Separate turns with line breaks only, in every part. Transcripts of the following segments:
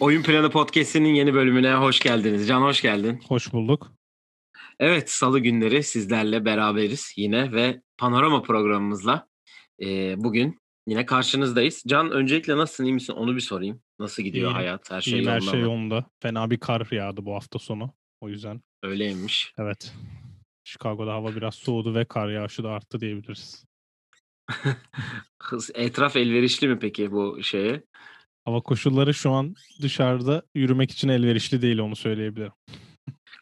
Oyun Planı Podcast'inin yeni bölümüne hoş geldiniz. Can hoş geldin.
Hoş bulduk.
Evet, salı günleri sizlerle beraberiz yine ve panorama programımızla e, bugün yine karşınızdayız. Can öncelikle nasılsın, iyi misin onu bir sorayım. Nasıl gidiyor
İyiyim.
hayat, her şey
İyiyim, her
yolunda
şey
mı?
yolunda. Fena bir kar yağdı bu hafta sonu. O yüzden
Öyleymiş.
evet. Chicago'da hava biraz soğudu ve kar yağışı da arttı diyebiliriz.
Hız- Etraf elverişli mi peki bu şeye?
Hava koşulları şu an dışarıda yürümek için elverişli değil onu söyleyebilirim.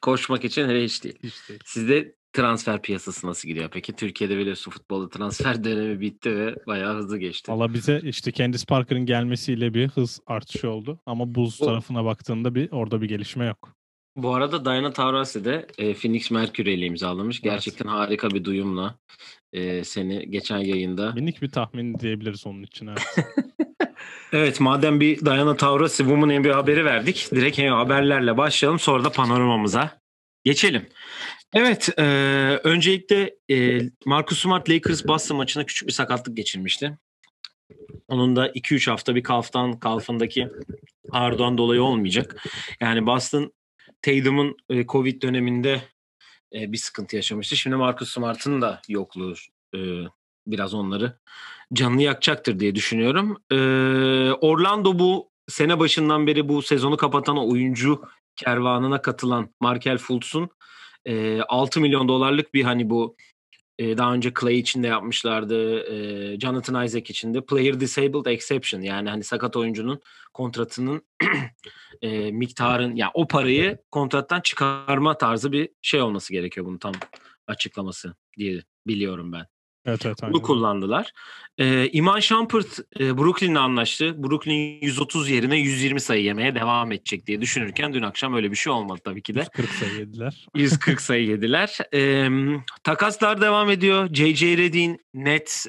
Koşmak için hele hiç değil.
Hiç değil.
Sizde transfer piyasası nasıl gidiyor peki? Türkiye'de biliyorsun futbolda transfer dönemi bitti ve bayağı hızlı geçti.
Valla bize işte Candice Parker'ın gelmesiyle bir hız artışı oldu. Ama Bulls
O-
tarafına baktığında bir orada bir gelişme yok.
Bu arada Diana Taurasi de e, Phoenix Mercury ile imzalamış.
Evet.
Gerçekten harika bir duyumla e, seni geçen yayında.
Minik bir tahmin diyebiliriz onun için. Evet.
Evet madem bir Diana Taurasi Women NBA haberi verdik. Direkt hem haberlerle başlayalım sonra da panoramamıza geçelim. Evet e, öncelikle e, Marcus Smart Lakers Boston maçında küçük bir sakatlık geçirmişti. Onun da 2-3 hafta bir kalftan kalfındaki ağrıdan dolayı olmayacak. Yani Boston Tatum'un e, Covid döneminde e, bir sıkıntı yaşamıştı. Şimdi Marcus Smart'ın da yokluğu e, biraz onları canını yakacaktır diye düşünüyorum. E, Orlando bu sene başından beri bu sezonu kapatan oyuncu kervanına katılan Markel Fultz'un e, 6 milyon dolarlık bir hani bu e, daha önce Clay için de yapmışlardı. e, Jonathan Isaac için de Player Disabled Exception yani hani sakat oyuncunun kontratının e, miktarın ya o parayı kontrattan çıkarma tarzı bir şey olması gerekiyor bunun tam açıklaması diye biliyorum ben.
Evet evet.
Bunu
aynen.
kullandılar. E, Iman Shumpert e, Brooklyn'le anlaştı. Brooklyn 130 yerine 120 sayı yemeye devam edecek diye düşünürken dün akşam öyle bir şey olmadı tabii ki de.
140 sayı yediler.
140 sayı yediler. E, takaslar devam ediyor. J.J. Redick'in Nets,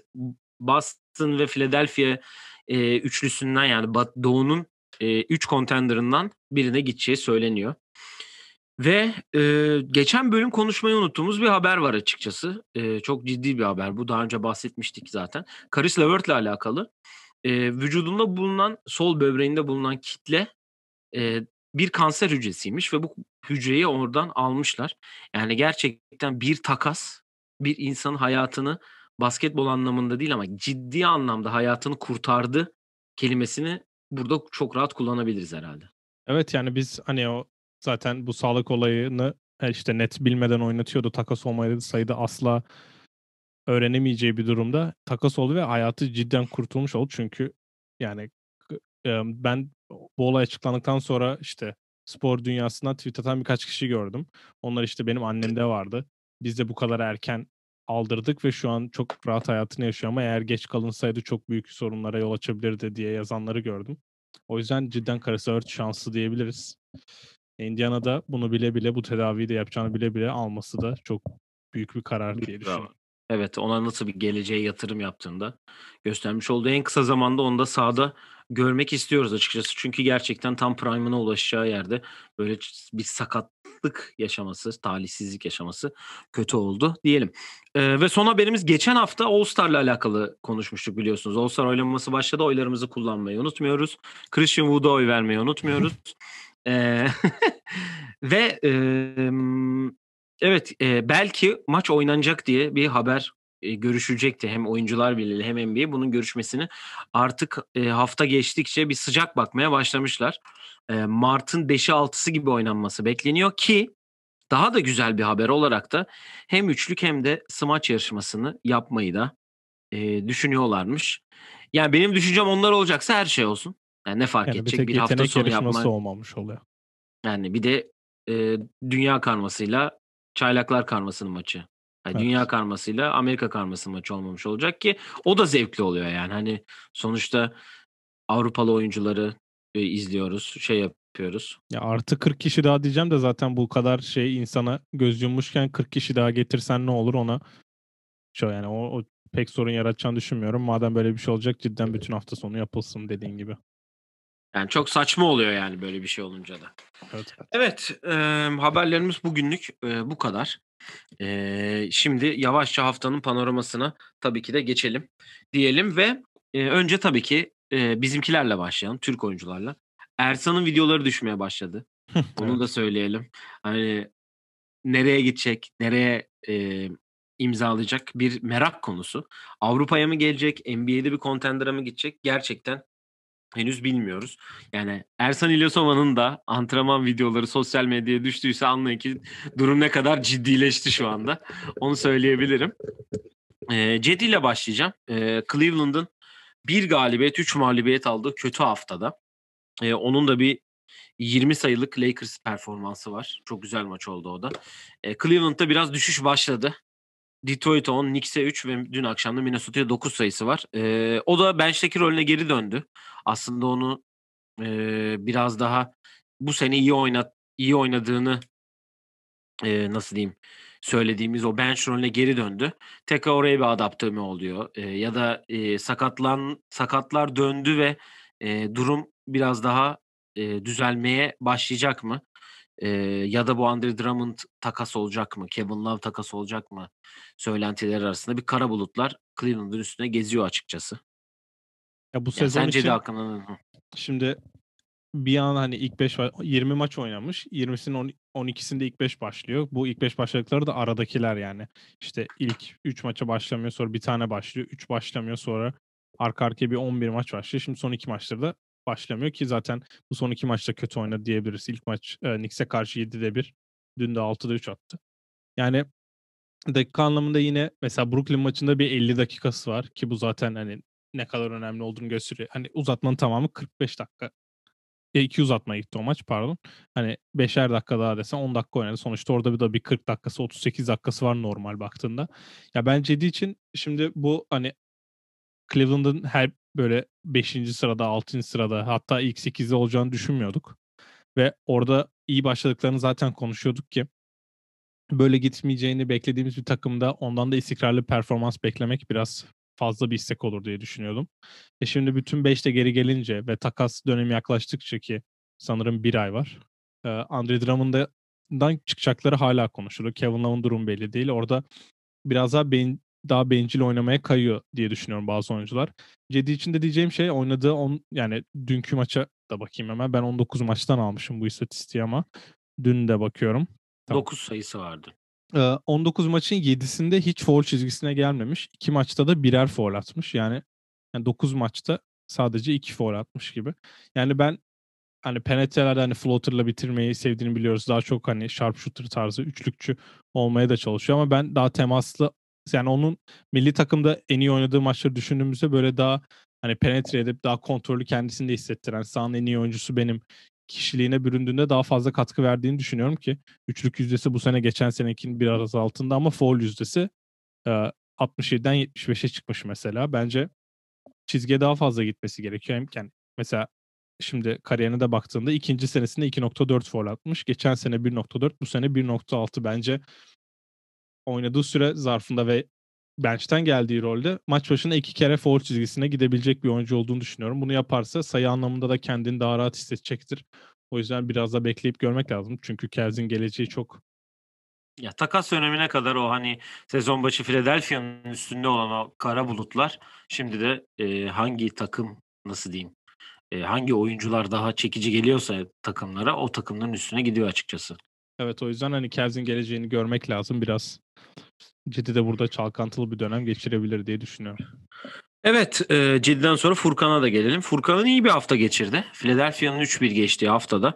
Boston ve Philadelphia e, üçlüsünden yani Doğu'nun 3 contender'ından birine gideceği söyleniyor. Ve e, geçen bölüm konuşmayı unuttuğumuz bir haber var açıkçası. E, çok ciddi bir haber. Bu daha önce bahsetmiştik zaten. Karis Levert'le alakalı. E, vücudunda bulunan, sol böbreğinde bulunan kitle e, bir kanser hücresiymiş ve bu hücreyi oradan almışlar. Yani gerçekten bir takas bir insanın hayatını basketbol anlamında değil ama ciddi anlamda hayatını kurtardı kelimesini burada çok rahat kullanabiliriz herhalde.
Evet yani biz hani o zaten bu sağlık olayını e, işte net bilmeden oynatıyordu. Takas olmayı sayıda asla öğrenemeyeceği bir durumda takas oldu ve hayatı cidden kurtulmuş oldu. Çünkü yani e, ben bu olay açıklandıktan sonra işte spor dünyasından tweet atan birkaç kişi gördüm. Onlar işte benim annemde vardı. Biz de bu kadar erken aldırdık ve şu an çok rahat hayatını yaşıyor ama eğer geç kalınsaydı çok büyük sorunlara yol açabilirdi diye yazanları gördüm. O yüzden cidden Karis Levert şanslı diyebiliriz. Indiana'da bunu bile bile bu tedaviyi de yapacağını bile bile alması da çok büyük bir karar diye düşünüyorum.
Evet ona nasıl bir geleceğe yatırım yaptığında göstermiş olduğu en kısa zamanda onu da sahada görmek istiyoruz açıkçası. Çünkü gerçekten tam prime'ına ulaşacağı yerde böyle bir sakatlık yaşaması, talihsizlik yaşaması kötü oldu diyelim. Ee, ve son haberimiz geçen hafta All Star'la alakalı konuşmuştuk biliyorsunuz. All Star oylaması başladı. Oylarımızı kullanmayı unutmuyoruz. Christian Wood'a oy vermeyi unutmuyoruz. Ve e, evet e, belki maç oynanacak diye bir haber e, görüşülecekti. Hem oyuncular birliği hem NBA bunun görüşmesini artık e, hafta geçtikçe bir sıcak bakmaya başlamışlar. E, Mart'ın 5'i 6'sı gibi oynanması bekleniyor ki daha da güzel bir haber olarak da hem üçlük hem de smaç yarışmasını yapmayı da e, düşünüyorlarmış. Yani benim düşüncem onlar olacaksa her şey olsun. Yani ne fark
Yani bir
edecek
tek
bir, hafta sonu
yarışması
yapma.
olmamış oluyor.
Yani bir de e, dünya karmasıyla çaylaklar karmasının maçı. Yani
Evet.
Dünya karmasıyla Amerika karmasının maçı olmamış olacak ki o da zevkli oluyor yani. Hani sonuçta Avrupalı oyuncuları e, izliyoruz, şey yapıyoruz.
Ya artı 40 kişi daha diyeceğim de zaten bu kadar şey insana göz yummuşken 40 kişi daha getirsen ne olur ona şu yani o, o pek sorun yaratacağını düşünmüyorum. Madem böyle bir şey olacak cidden bütün hafta sonu yapılsın dediğin gibi.
Yani çok saçma oluyor yani böyle bir şey olunca da.
Evet.
Evet, e, haberlerimiz bugünlük e, bu kadar. E, şimdi yavaşça haftanın panoramasına tabii ki de geçelim diyelim ve e, önce tabii ki e, bizimkilerle başlayalım, Türk oyuncularla. Ersan'ın videoları düşmeye başladı. Onu da söyleyelim. Hani nereye gidecek, nereye e, imzalayacak bir merak konusu. Avrupa'ya mı gelecek, NBA'de bir contender'a mı gidecek? Gerçekten henüz bilmiyoruz. Yani Ersan İlyasova'nın da antrenman videoları sosyal medyaya düştüyse anlayın ki durum ne kadar ciddileşti şu anda. Onu söyleyebilirim. E, Cedi ile başlayacağım. E, Cleveland'ın bir galibiyet, üç mağlubiyet aldığı kötü haftada. E, onun da bir 20 sayılık Lakers performansı var. Çok güzel maç oldu o da. E, Cleveland'da biraz düşüş başladı. Detroit'e 10, Knicks'e 3 ve dün akşam da Minnesota'ya 9 sayısı var. E, o da bench'teki rolüne geri döndü. Aslında onu e, biraz daha bu sene iyi oynat iyi oynadığını e, nasıl diyeyim söylediğimiz o bench rolüne geri döndü. Tekrar oraya bir adapte mi oluyor? E, ya da e, sakatlan sakatlar döndü ve e, durum biraz daha e, düzelmeye başlayacak mı? E, ya da bu Andre Drummond takas olacak mı? Kevin Love takas olacak mı? Söylentiler arasında bir kara bulutlar Cleveland'ın üstüne geziyor açıkçası.
Ya bu
Ya
sezon
sence
için
de hakkında
şimdi bir an hani ilk 5 20 maç oynamış. 20'sinin 12'sinde ilk 5 başlıyor. Bu ilk 5 başladıkları da aradakiler yani. İşte ilk 3 maça başlamıyor sonra bir tane başlıyor. 3 başlamıyor sonra arka arkaya bir 11 maç başlıyor. Şimdi son 2 maçlarda başlamıyor ki zaten bu son 2 maçta kötü oynadı diyebiliriz. İlk maç e, Knicks'e karşı 7'de 1. Dün de 6'da 3 attı. Yani dakika anlamında yine mesela Brooklyn maçında bir 50 dakikası var ki bu zaten hani ne kadar önemli olduğunu gösteriyor. Hani uzatmanın tamamı 45 dakika. E, iki uzatmaya gitti o maç pardon. Hani 5'er dakika daha desen 10 dakika oynadı. Sonuçta orada bir de bir 40 dakikası 38 dakikası var normal baktığında. Ya ben Cedi için şimdi bu hani Cleveland'ın her böyle 5. sırada 6. sırada hatta ilk 8'de olacağını düşünmüyorduk. Ve orada iyi başladıklarını zaten konuşuyorduk ki böyle gitmeyeceğini beklediğimiz bir takımda ondan da istikrarlı performans beklemek biraz fazla bir istek olur diye düşünüyordum. E şimdi bütün 5'te geri gelince ve takas dönemi yaklaştıkça ki sanırım bir ay var. E, Andre Drummond'dan çıkacakları hala konuşuluyor. Kevin Love'ın durum belli değil. Orada biraz daha ben, daha bencil oynamaya kayıyor diye düşünüyorum bazı oyuncular. Cedi için de diyeceğim şey oynadığı on, yani dünkü maça da bakayım hemen. Ben 19 maçtan almışım bu istatistiği ama dün de bakıyorum. Tamam.
9 sayısı vardı.
19 maçın 7'sinde hiç foul çizgisine gelmemiş. 2 maçta da birer foul atmış. Yani, yani 9 maçta sadece 2 foul atmış gibi. Yani ben hani penetrelerde hani floater'la bitirmeyi sevdiğini biliyoruz. Daha çok hani sharpshooter tarzı üçlükçü olmaya da çalışıyor ama ben daha temaslı yani onun milli takımda en iyi oynadığı maçları düşündüğümüzde böyle daha hani penetre edip daha kontrollü kendisini de hissettiren sahanın en iyi oyuncusu benim kişiliğine büründüğünde daha fazla katkı verdiğini düşünüyorum ki üçlük yüzdesi bu sene geçen senekinin biraz altında ama foul yüzdesi 67'den 75'e çıkmış mesela. Bence çizgiye daha fazla gitmesi gerekiyor. Yani mesela şimdi kariyerine de baktığında ikinci senesinde 2.4 foul atmış. Geçen sene 1.4, bu sene 1.6 bence oynadığı süre zarfında ve bench'ten geldiği rolde maç başına iki kere foul çizgisine gidebilecek bir oyuncu olduğunu düşünüyorum. Bunu yaparsa sayı anlamında da kendini daha rahat hissedecektir. O yüzden biraz da bekleyip görmek lazım. Çünkü Cavs'in geleceği çok
ya takas dönemine kadar o hani sezon başı Philadelphia'nın üstünde olan o kara bulutlar şimdi de e, hangi takım nasıl diyeyim e, hangi oyuncular daha çekici geliyorsa takımlara o takımların üstüne gidiyor açıkçası.
Evet o yüzden hani Cavs'in geleceğini görmek lazım biraz. Ciddi de burada çalkantılı bir dönem geçirebilir diye düşünüyorum.
Evet, e, Cidden sonra Furkan'a da gelelim. Furkan'ın iyi bir hafta geçirdi. Philadelphia'nın 3-1 geçtiği haftada.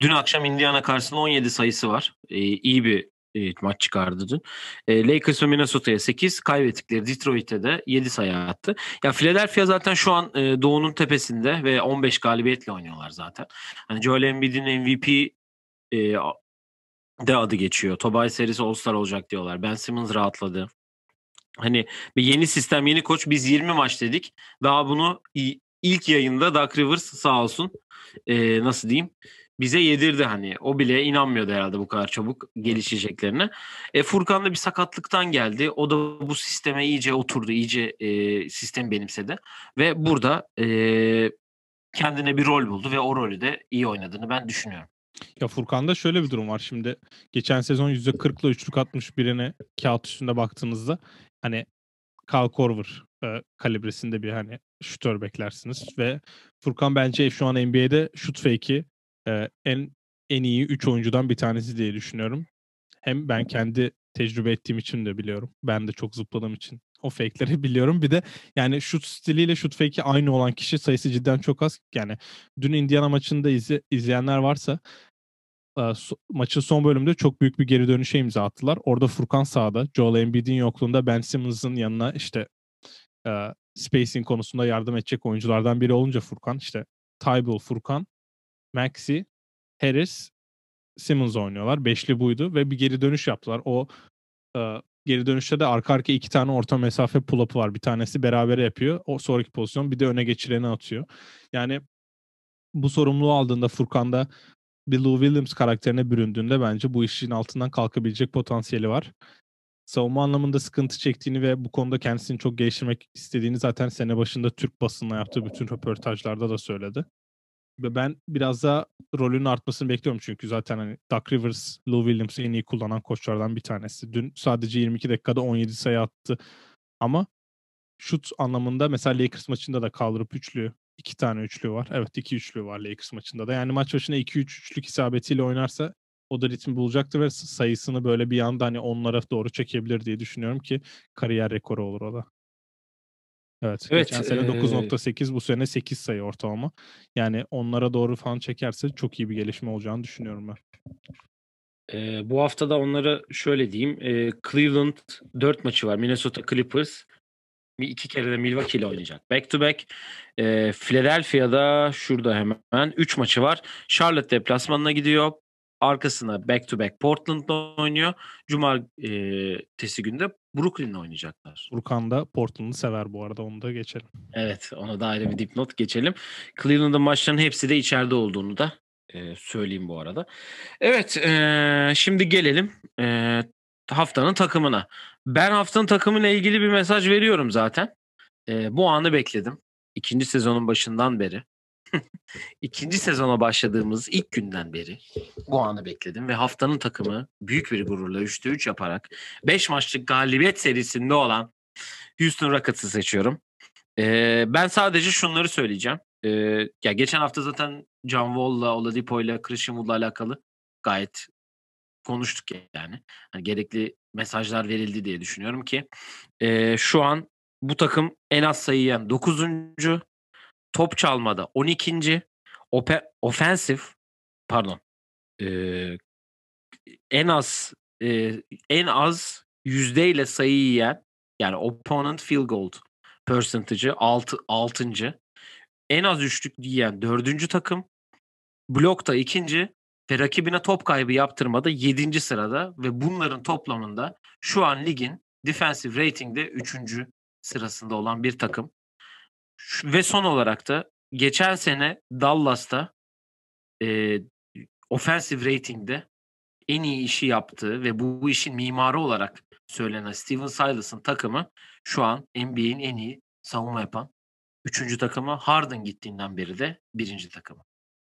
Dün akşam Indiana karşısında 17 sayısı var. E, iyi bir e, maç çıkardı dün. E, Lakers ve Minnesota'ya 8, kaybettikleri Detroit'e de 7 sayı attı. Ya Philadelphia zaten şu an e, Doğu'nun tepesinde ve 15 galibiyetle oynuyorlar zaten. Hani Joel Embiid'in MVP e, de adı geçiyor. Tobias serisi All-Star olacak diyorlar. Ben Simmons rahatladı. Hani bir yeni sistem, yeni koç. Biz 20 maç dedik. Daha bunu ilk yayında Doug Rivers sağ olsun e, nasıl diyeyim bize yedirdi hani. O bile inanmıyordu herhalde bu kadar çabuk gelişeceklerine. E, Furkan da bir sakatlıktan geldi. O da bu sisteme iyice oturdu. iyice e, sistem benimsedi. Ve burada e, kendine bir rol buldu ve o rolü de iyi oynadığını ben düşünüyorum.
Ya Furkan'da şöyle bir durum var. Şimdi geçen sezon %40'la üçlük atmış birine kağıt üstünde baktığınızda hani Kyle Korver e, kalibresinde bir hani şutör beklersiniz ve Furkan bence şu an NBA'de şut fake'i e, en en iyi 3 oyuncudan bir tanesi diye düşünüyorum. Hem ben kendi tecrübe ettiğim için de biliyorum. Ben de çok zıpladığım için o fake'leri biliyorum. Bir de yani şut stiliyle şut fake'i aynı olan kişi sayısı cidden çok az. Yani dün Indiana maçında izle, izleyenler varsa maçın son bölümünde çok büyük bir geri dönüşe imza attılar. Orada Furkan sağda. Joel Embiid'in yokluğunda Ben Simmons'ın yanına işte e, spacing konusunda yardım edecek oyunculardan biri olunca Furkan işte Tybal, Furkan, Maxi, Harris, Simmons oynuyorlar. Beşli buydu ve bir geri dönüş yaptılar. O e, geri dönüşte de arka arkaya iki tane orta mesafe pull-up'ı var. Bir tanesi berabere yapıyor. O sonraki pozisyon bir de öne geçireni atıyor. Yani bu sorumluluğu aldığında Furkan'da bir Lou Williams karakterine büründüğünde bence bu işin altından kalkabilecek potansiyeli var. Savunma anlamında sıkıntı çektiğini ve bu konuda kendisini çok geliştirmek istediğini zaten sene başında Türk basınına yaptığı bütün röportajlarda da söyledi. Ve ben biraz da rolünün artmasını bekliyorum çünkü zaten hani Doug Rivers, Lou Williams'ı en iyi kullanan koçlardan bir tanesi. Dün sadece 22 dakikada 17 sayı attı. Ama şut anlamında mesela Lakers maçında da kaldırıp üçlü, iki tane üçlü var. Evet iki üçlü var Lakers maçında da. Yani maç başına 2-3 üçlük isabetiyle oynarsa o da ritmi bulacaktır ve sayısını böyle bir anda hani onlara doğru çekebilir diye düşünüyorum ki kariyer rekoru olur o da. Evet,
Evet,
geçen sene
eee
9.8 bu sene 8 sayı ortalama. Yani onlara doğru falan çekerse çok iyi bir gelişme olacağını düşünüyorum ben.
Eee, bu hafta da onlara şöyle diyeyim. Eee, Cleveland 4 maçı var. Minnesota Clippers bir iki kere de Milwaukee ile oynayacak. Back to back. Eee, Philadelphia'da şurada hemen 3 maçı var. Charlotte deplasmanına gidiyor. Arkasına back to back Portland'la oynuyor. Cumartesi günde Brooklyn'le oynayacaklar.
Furkan da Portland'ı sever bu arada onu da geçelim.
Evet, ona da ayrı bir dipnot geçelim. Cleveland'ın maçlarının hepsi de içeride olduğunu da e, söyleyeyim bu arada. Evet, e, şimdi gelelim e, haftanın takımına. Ben haftanın takımıyla ilgili bir mesaj veriyorum zaten. E, bu anı bekledim. İkinci sezonun başından beri. İkinci sezona başladığımız ilk günden beri bu anı bekledim ve haftanın takımı büyük bir gururla 3'te 3 yaparak 5 maçlık galibiyet serisinde olan Houston Rockets'ı seçiyorum. Ee, ben sadece şunları söyleyeceğim. Ee, ya geçen hafta zaten John Wall'la, Oladipo'yla, Christian Wood'la alakalı gayet konuştuk yani. Hani gerekli mesajlar verildi diye düşünüyorum ki e, şu an bu takım en az sayı yiyen 9. top çalmada 12. Ope, offensif pardon e, en az e, en az yüzdeyle sayı yiyen yani opponent field goal percentage'ı 6 6. En az üçlük yiyen 4. takım. Blokta ikinci ve rakibine top kaybı yaptırmada 7. sırada ve bunların toplamında şu an ligin defensive rating'de 3. sırasında olan bir takım. Ve son olarak da geçen sene Dallas'ta e, offensive rating'de en iyi işi yaptığı ve bu, bu işin mimarı olarak söylenen Steven Silas'ın takımı şu an NBA'in en iyi savunma yapan üçüncü takımı. Harden gittiğinden beri de birinci takımı.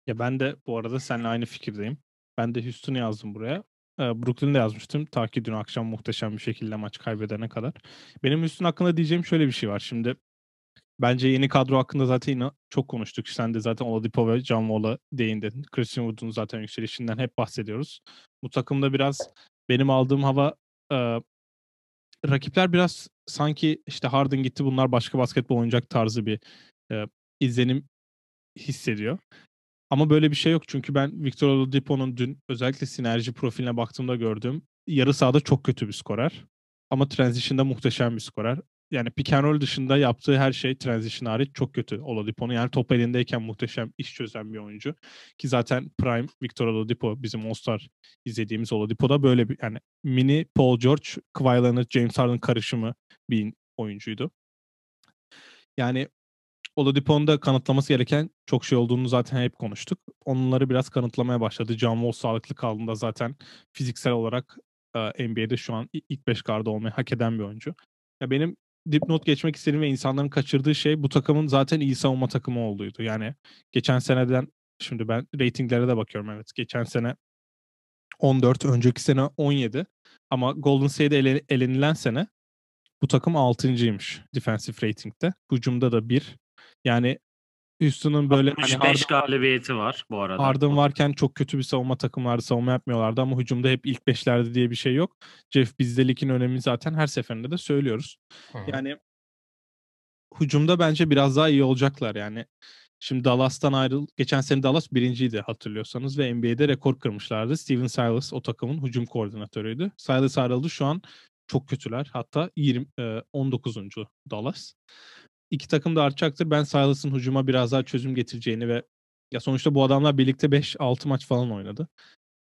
Ya ben de bu arada seninle aynı fikirdeyim. Ben de Houston'u yazdım buraya. Brooklyn'de yazmıştım. Ta ki dün akşam muhteşem bir şekilde maç kaybedene kadar. Benim Houston hakkında diyeceğim şöyle bir şey var. Şimdi bence yeni kadro hakkında zaten çok konuştuk. Sen de zaten Oladipo ve John Wall'a değindin. Christian Wood'un zaten yükselişinden hep bahsediyoruz. Bu takımda biraz benim aldığım hava e, rakipler biraz sanki işte Harden gitti bunlar başka basketbol oynayacak tarzı bir e, izlenim hissediyor. Ama böyle bir şey yok çünkü ben Victor Oladipo'nun dün özellikle sinerji profiline baktığımda gördüğüm yarı sahada çok kötü bir skorer. Ama transition'da muhteşem bir skorer. Yani pick and roll dışında yaptığı her şey transition hariç çok kötü Oladipo'nun. Yani top elindeyken muhteşem iş çözen bir oyuncu. Ki zaten prime Victor Oladipo bizim All-Star izlediğimiz Oladipo da böyle bir yani mini Paul George, Kawhi Leonard, James Harden karışımı bir oyuncuydu. Yani Oladipo'nun da kanıtlaması gereken çok şey olduğunu zaten hep konuştuk. Onları biraz kanıtlamaya başladı. John Wall sağlıklı kaldığında zaten fiziksel olarak e, NBA'de şu an ilk 5 garda olmayı hak eden bir oyuncu. Ya benim dipnot geçmek istediğim ve insanların kaçırdığı şey bu takımın zaten iyi savunma takımı olduğuydu. Yani geçen seneden şimdi ben reytinglere de bakıyorum evet. Geçen sene 14, önceki sene 17 ama Golden State'de ele, elenilen sene bu takım 6.ymış defensive rating'de. Hücumda da 1. Yani Houston'un böyle hani
65 galibiyeti var bu arada.
Harden varken çok kötü bir savunma takım vardı. Savunma yapmıyorlardı ama hücumda hep ilk beşlerde diye bir şey yok. Jeff Bizdelik'in önemini zaten her seferinde de söylüyoruz.
Hı.
Yani hücumda bence biraz daha iyi olacaklar yani. Şimdi Dallas'tan ayrıl geçen sene Dallas birinciydi hatırlıyorsanız ve NBA'de rekor kırmışlardı. Steven Silas o takımın hücum koordinatörüydü. Silas ayrıldı şu an çok kötüler. Hatta 20 e, 19. Dallas. İki takım da artacaktır. Ben Silas'ın hücuma biraz daha çözüm getireceğini ve ya sonuçta bu adamlar birlikte 5-6 maç falan oynadı.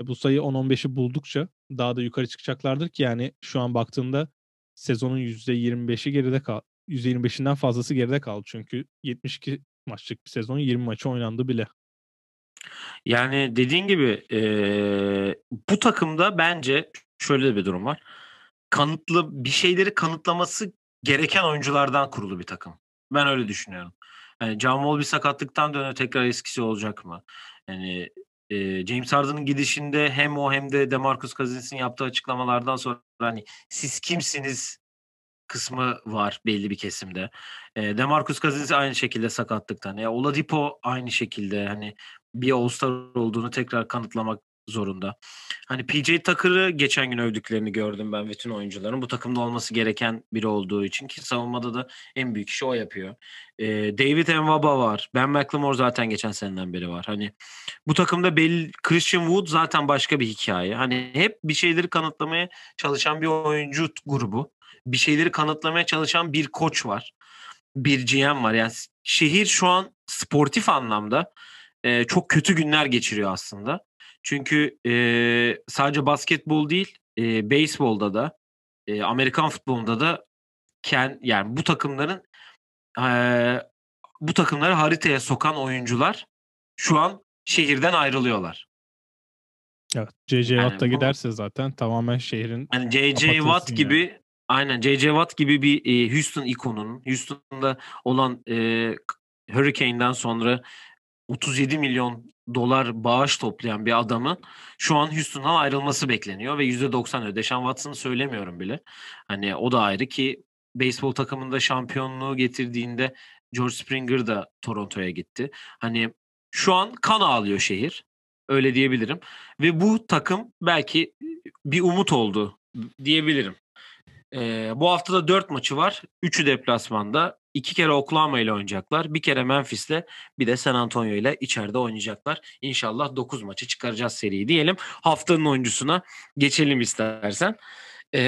E, Bu sayı 10-15'i buldukça daha da yukarı çıkacaklardır ki yani şu an baktığımda sezonun %25'i geride kal %25'inden fazlası geride kaldı. Çünkü 72 maçlık bir sezon 20 maçı oynandı bile.
Yani dediğin gibi eee, bu takımda bence şöyle bir durum var. Kanıtlı bir şeyleri kanıtlaması gereken oyunculardan kurulu bir takım. Ben öyle düşünüyorum. Yani John Wall bir sakatlıktan dönüyor tekrar eskisi olacak mı? Yani eee, James Harden'ın gidişinde hem o hem de DeMarcus Cousins'in yaptığı açıklamalardan sonra hani siz kimsiniz kısmı var belli bir kesimde. Eee, DeMarcus Cousins aynı şekilde sakatlıktan. E, Oladipo aynı şekilde hani bir All-Star olduğunu tekrar kanıtlamak zorunda. Hani PJ Tucker'ı geçen gün övdüklerini gördüm ben bütün oyuncuların. Bu takımda olması gereken biri olduğu için ki savunmada da en büyük işi o yapıyor. Eee, David Nwaba var. Ben McLemore zaten geçen seneden beri var. Hani bu takımda belli Christian Wood zaten başka bir hikaye. Hani hep bir şeyleri kanıtlamaya çalışan bir oyuncu grubu. Bir şeyleri kanıtlamaya çalışan bir koç var. Bir GM var. Yani şehir şu an sportif anlamda çok kötü günler geçiriyor aslında. Çünkü e, sadece basketbol değil, e, beyzbolda da, e, Amerikan futbolunda da ken, yani bu takımların e, bu takımları haritaya sokan oyuncular şu an şehirden ayrılıyorlar.
Evet.
Yani
Watt da giderse zaten tamamen şehrin
Hani.
Kapatılsın
Watt
yani.
gibi aynen J.J. Watt gibi bir e, Houston ikonunun Houston'da olan e, Hurricane'den sonra 37 milyon dolar bağış toplayan bir adamın şu an Houston'dan ayrılması bekleniyor ve %90 öde. Deshaun Watson'ı söylemiyorum bile. Hani o da ayrı ki beyzbol takımında şampiyonluğu getirdiğinde George Springer da Toronto'ya gitti. Hani şu an kan ağlıyor şehir. Öyle diyebilirim. Ve bu takım belki bir umut oldu diyebilirim. Ee, bu hafta da 4 maçı var. 3'ü deplasmanda. 2 kere Oklahoma ile oynayacaklar. Bir kere Memphis'le bir de San Antonio ile içeride oynayacaklar. İnşallah 9 maçı çıkaracağız seriyi diyelim. Haftanın oyuncusuna geçelim istersen. Ee,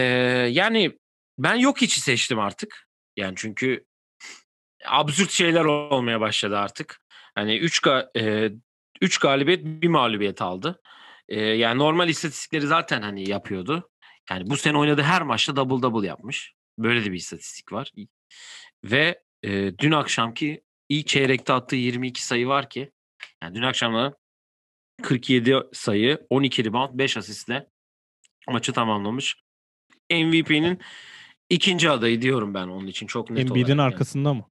yani ben yok içi seçtim artık. Yani çünkü absürt şeyler olmaya başladı artık. Hani 3 3 galibiyet bir mağlubiyet aldı. Ee, yani normal istatistikleri zaten hani yapıyordu. Yani bu sene oynadığı her maçta double double yapmış. Böyle de bir istatistik var. Ve e, dün akşamki ilk çeyrekte attığı 22 sayı var ki yani dün akşamda 47 sayı, 12 rebound, 5 asistle maçı tamamlamış. MVP'nin ikinci adayı diyorum ben onun için çok net
Embiid'in
olarak. yani.
arkasında mı?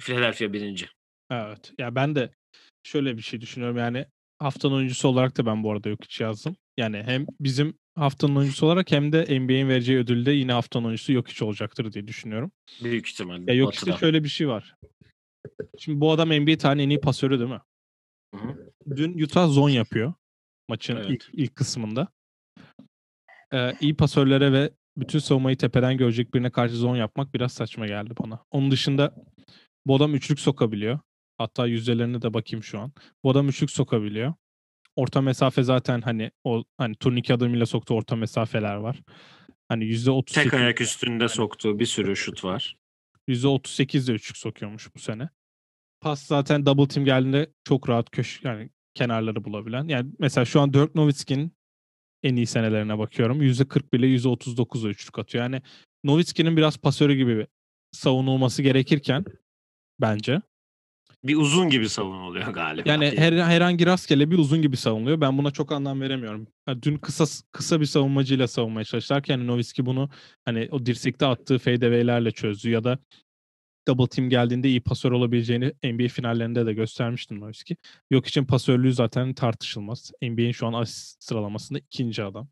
Philadelphia birinci.
Evet. Ya ben de şöyle bir şey düşünüyorum yani haftanın oyuncusu olarak da ben bu arada yok hiç yazdım. Yani hem bizim haftanın oyuncusu olarak hem de NBA'in vereceği ödülde yine haftanın oyuncusu yok hiç olacaktır diye düşünüyorum.
Büyük ihtimalle.
Ya yok işte şöyle bir şey var. Şimdi bu adam NBA tarihinin en iyi pasörü değil mi?
Hı hı.
Dün Utah zone yapıyor maçın
Evet.
ilk, ilk kısmında. Ee, iyi pasörlere ve bütün savunmayı tepeden görecek birine karşı zone yapmak biraz saçma geldi bana. Onun dışında bu adam üçlük sokabiliyor. Hatta yüzdelerini de bakayım şu an. Bu adam üçlük sokabiliyor. Orta mesafe zaten hani o hani turnike adımıyla soktuğu orta mesafeler var. Hani %38
Tek ayak üstünde soktuğu bir sürü şut var.
%38 de üçlük sokuyormuş bu sene. Pas zaten double team geldiğinde çok rahat köş yani kenarları bulabilen. Yani mesela şu an Dirk Nowitzki'nin en iyi senelerine bakıyorum. %41 ile %39'a üçlük atıyor. Yani Nowitzki'nin biraz pasörü gibi savunulması gerekirken bence
bir uzun gibi savunuluyor galiba.
Yani her, herhangi rastgele bir uzun gibi savunuluyor. Ben buna çok anlam veremiyorum. Yani dün kısa kısa bir savunmacıyla savunmaya çalışırken yani Nowitzki bunu hani o dirsekte attığı fadeaway'lerle çözdü ya da double team geldiğinde iyi pasör olabileceğini NBA finallerinde de göstermiştim Nowitzki. Yok için pasörlüğü zaten tartışılmaz. NBA'in şu an asist sıralamasında ikinci adam.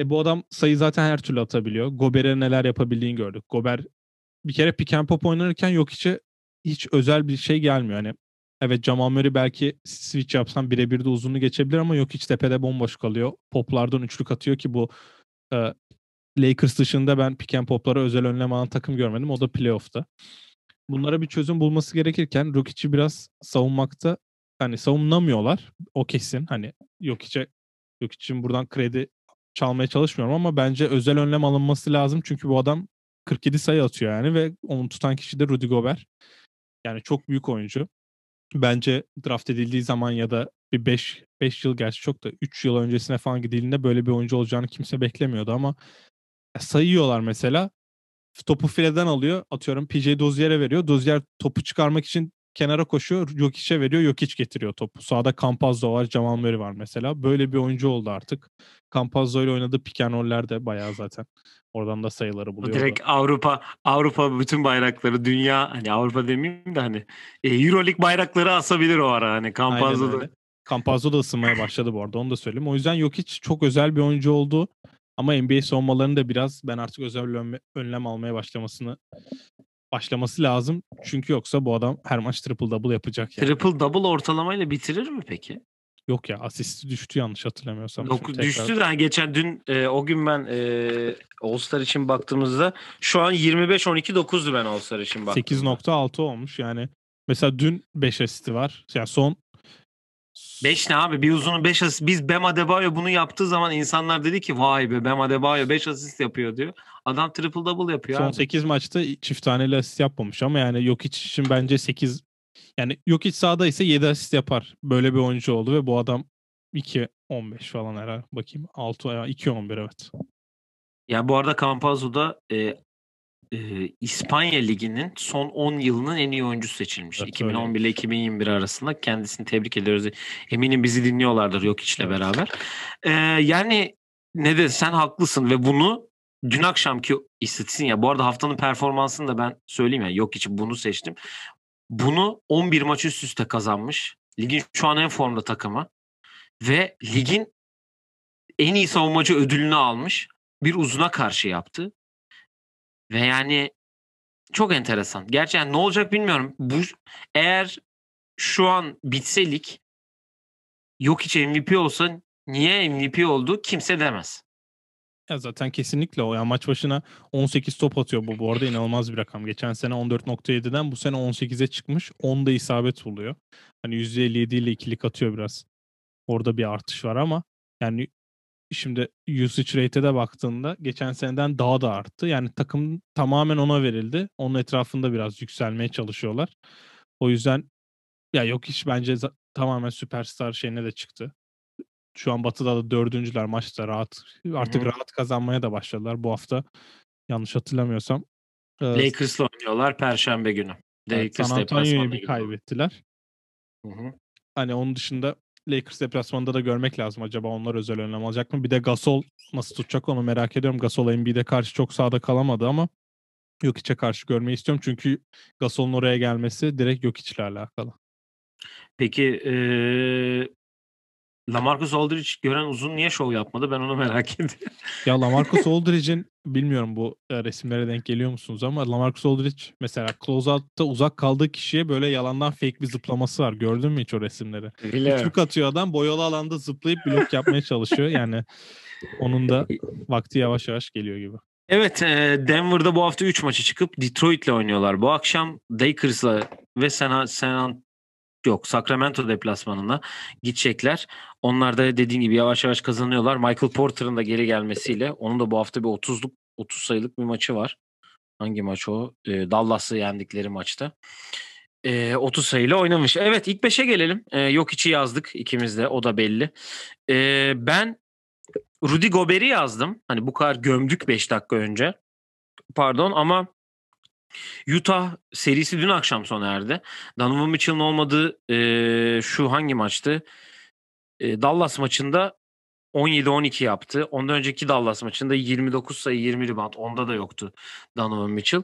E bu adam sayı zaten her türlü atabiliyor. Gober'e neler yapabildiğini gördük. Gober bir kere pick and pop oynarken yok içe hiç özel bir şey gelmiyor. Hani evet Jamal Murray belki switch yapsam birebir de uzunluğu geçebilir ama yok hiç tepede bomboş kalıyor. Poplardan üçlük atıyor ki bu e, Lakers dışında ben pick and poplara özel önlem alan takım görmedim. O da playoff'ta. Bunlara bir çözüm bulması gerekirken Rokic'i biraz savunmakta hani savunamıyorlar. O kesin. Hani yok içe yok için buradan kredi çalmaya çalışmıyorum ama bence özel önlem alınması lazım. Çünkü bu adam 47 sayı atıyor yani ve onu tutan kişi de Rudy Gobert. Yani çok büyük oyuncu. Bence draft edildiği zaman ya da bir 5 5 yıl gerçi çok da 3 yıl öncesine falan gidildiğinde böyle bir oyuncu olacağını kimse beklemiyordu ama sayıyorlar mesela. Topu fileden alıyor. Atıyorum PJ Dozier'e veriyor. Dozier topu çıkarmak için kenara koşuyor. Jokic'e veriyor. Jokic getiriyor topu. Sağda Campazzo var. Jamal Murray var mesela. Böyle bir oyuncu oldu artık. Campazzo ile oynadığı pick and de bayağı zaten. Oradan da sayıları buluyor.
Direkt Avrupa Avrupa bütün bayrakları dünya hani Avrupa demeyeyim de hani e, Euroleague bayrakları asabilir o ara hani Campazzo da.
Campazzo da ısınmaya başladı bu arada onu da söyleyeyim. O yüzden Jokic çok özel bir oyuncu oldu. Ama NBA savunmalarını da biraz ben artık özel önlem almaya başlamasını başlaması lazım. Çünkü yoksa bu adam her maç triple double yapacak
yani. Triple double ortalamayla bitirir mi peki?
Yok ya asisti düştü yanlış hatırlamıyorsam.
Yok, tekrar... düştü de geçen dün e, o gün ben e, All Star için baktığımızda şu an 25-12-9'du ben All Star için baktığımda.
8.6 olmuş yani. Mesela dün 5 asisti var. Yani son
5 ne abi? Bir uzunun 5 asist. Biz Bam Adebayo bunu yaptığı zaman insanlar dedi ki vay be Bam Adebayo 5 asist yapıyor diyor. Adam triple double yapıyor
Son
abi.
8 maçta çift taneli asist yapmamış ama yani yok için bence 8 yani yok iç sahada ise 7 asist yapar. Böyle bir oyuncu oldu ve bu adam 2 15 falan herhalde. Bakayım 6 2 11 evet.
Ya bu arada Campazzo'da e, e, İspanya Ligi'nin son 10 yılının en iyi oyuncusu seçilmiş. Evet, 2011 öyle. ile 2021 arasında kendisini tebrik ediyoruz. Eminim bizi dinliyorlardır yok içle evet. beraber. E, yani ne de sen haklısın ve bunu dün akşamki istatistin ya bu arada haftanın performansını da ben söyleyeyim ya yok için bunu seçtim. Bunu 11 maç üst üste kazanmış. Ligin şu an en formda takımı ve ligin en iyi savunmacı ödülünü almış. Bir uzuna karşı yaptı. Ve yani çok enteresan. Gerçi yani ne olacak bilmiyorum. Bu eğer şu an bitse lig yok hiç MVP olsa niye MVP oldu kimse demez.
Ya zaten kesinlikle o. Yani maç başına 18 top atıyor bu. Bu arada inanılmaz bir rakam. Geçen sene 14.7'den bu sene 18'e çıkmış. 10'da isabet buluyor. Hani %57 ile ikilik atıyor biraz. Orada bir artış var ama yani şimdi usage rate'e de baktığında geçen seneden daha da arttı. Yani takım tamamen ona verildi. Onun etrafında biraz yükselmeye çalışıyorlar. O yüzden ya yok hiç bence tamamen süperstar şeyine de çıktı. Şu an Batı'da da dördüncüler maçta rahat. Artık Hı-hı. rahat kazanmaya da başladılar bu hafta. Yanlış hatırlamıyorsam.
Lakers'la oynuyorlar Perşembe günü.
Evet, San Antonio'yu bir kaybettiler. Hı-hı. Hani onun dışında Lakers deplasmanında da görmek lazım. Acaba onlar özel önlem alacak mı? Bir de Gasol nasıl tutacak onu merak ediyorum. Gasol Embiid'e karşı çok sağda kalamadı ama yok içe karşı görmeyi istiyorum. Çünkü Gasol'un oraya gelmesi direkt yok içle alakalı.
Peki ee, Lamarcus Aldridge gören uzun niye şov yapmadı? Ben onu merak ediyorum.
ya Lamarcus Aldridge'in bilmiyorum bu e, resimlere denk geliyor musunuz ama Lamarcus Aldridge mesela closeout'ta uzak kaldığı kişiye böyle yalandan fake bir zıplaması var. Gördün mü hiç o resimleri? Üçlük atıyor adam boyalı alanda zıplayıp blok yapmaya çalışıyor. Yani onun da vakti yavaş yavaş geliyor gibi.
Evet Denver'da bu hafta 3 maçı çıkıp Detroit'le oynuyorlar. Bu akşam Lakers'la ve San, San yok Sacramento deplasmanına gidecekler. Onlar da dediğin gibi yavaş yavaş kazanıyorlar. Michael Porter'ın da geri gelmesiyle onun da bu hafta bir 30'luk 30 sayılık bir maçı var. Hangi maç o? E, Dallas'ı yendikleri maçta. E, 30 sayıyla oynamış. Evet ilk 5'e gelelim. E, yok içi yazdık ikimiz de o da belli. E, ben Rudy Gobert'i yazdım. Hani bu kadar gömdük 5 dakika önce. Pardon ama Utah serisi dün akşam sona erdi. Donovan Mitchell'ın olmadığı e, şu hangi maçtı? E, Dallas maçında 17-12 yaptı. Ondan önceki Dallas maçında 29 sayı 20 rebound. Onda da yoktu Donovan Mitchell.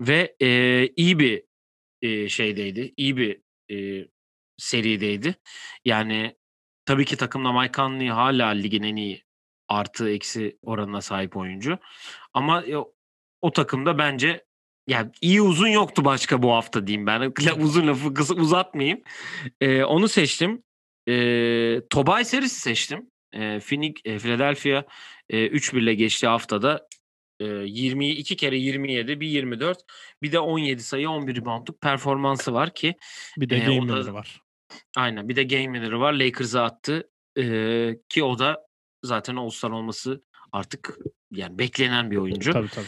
Ve e, iyi bir e, şeydeydi. İyi bir e, serideydi. Yani tabii ki takımda Mike Conley hala ligin en iyi artı eksi oranına sahip oyuncu. Ama e, o takımda bence yani iyi uzun yoktu başka bu hafta diyeyim ben. Uzun lafı kısa uzatmayayım. Ee, onu seçtim. Ee, Tobay serisi seçtim. Ee, Phoenix, e, Philadelphia e, 3-1 ile geçtiği haftada e, 22 kere 27, bir 24, bir de 17 sayı 11 reboundluk performansı var ki.
Bir de
e,
game winner'ı var.
Aynen bir de game winner'ı var. Lakers'a attı. Ee, ki o da zaten All-Star olması artık yani beklenen bir oyuncu.
Tabii tabii.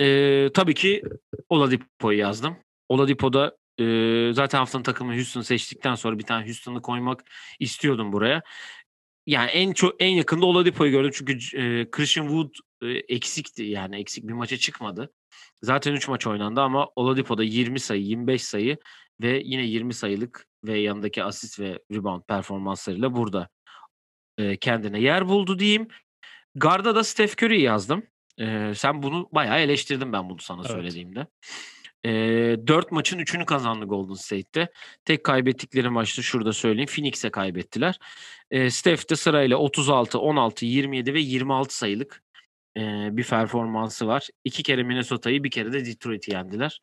Ee, tabii ki Oladipo'yu yazdım. Oladipo'da e, zaten haftanın takımı Houston seçtikten sonra bir tane Houston'ı koymak istiyordum buraya. Yani en çok en yakında Oladipo'yu gördüm çünkü e, Christian Wood e, eksikti yani eksik bir maça çıkmadı. Zaten 3 maç oynandı ama Oladipo'da 20 sayı, 25 sayı ve yine 20 sayılık ve yanındaki asist ve rebound performanslarıyla burada e, kendine yer buldu diyeyim. Garda da Steph Curry'i yazdım. Ee, sen bunu bayağı eleştirdin ben bunu sana
Evet.
söylediğimde. Ee, 4 maçın 3'ünü kazandı Golden State'te. Tek kaybettikleri maçta şurada söyleyeyim. Phoenix'e kaybettiler. Ee, Steph de sırayla 36, 16, 27 ve 26 sayılık ee, bir performansı var. İki kere Minnesota'yı bir kere de Detroit'i yendiler.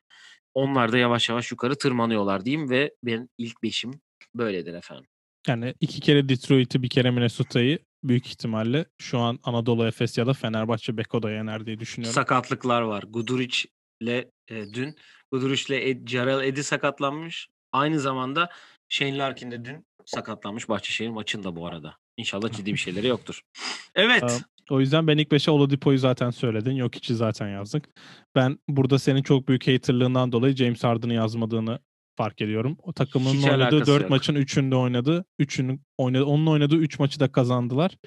Onlar da yavaş yavaş yukarı tırmanıyorlar diyeyim ve benim ilk beşim böyledir efendim.
Yani iki kere Detroit'i bir kere Minnesota'yı büyük ihtimalle şu an Anadolu Efes ya da Fenerbahçe Beko'da yener diye düşünüyorum.
sakatlıklar var. Guduric ile e, dün Guduric ile Ed, Jarrell Eddy sakatlanmış. Aynı zamanda Shane Larkin de dün sakatlanmış Bahçeşehir maçında bu arada. İnşallah ciddi bir şeyleri yoktur. Evet.
Tamam. O yüzden ben ilk 5'e Oladipo'yu zaten söyledin. Yok içi zaten yazdık. Ben burada senin çok büyük haterlığından dolayı James Harden'ı yazmadığını fark ediyorum. O takımın
Hiç
oynadığı
alakası
4
yok.
maçın 3'ünde oynadı. 3'ünün oynadı. Onun oynadığı 3 maçı da kazandılar.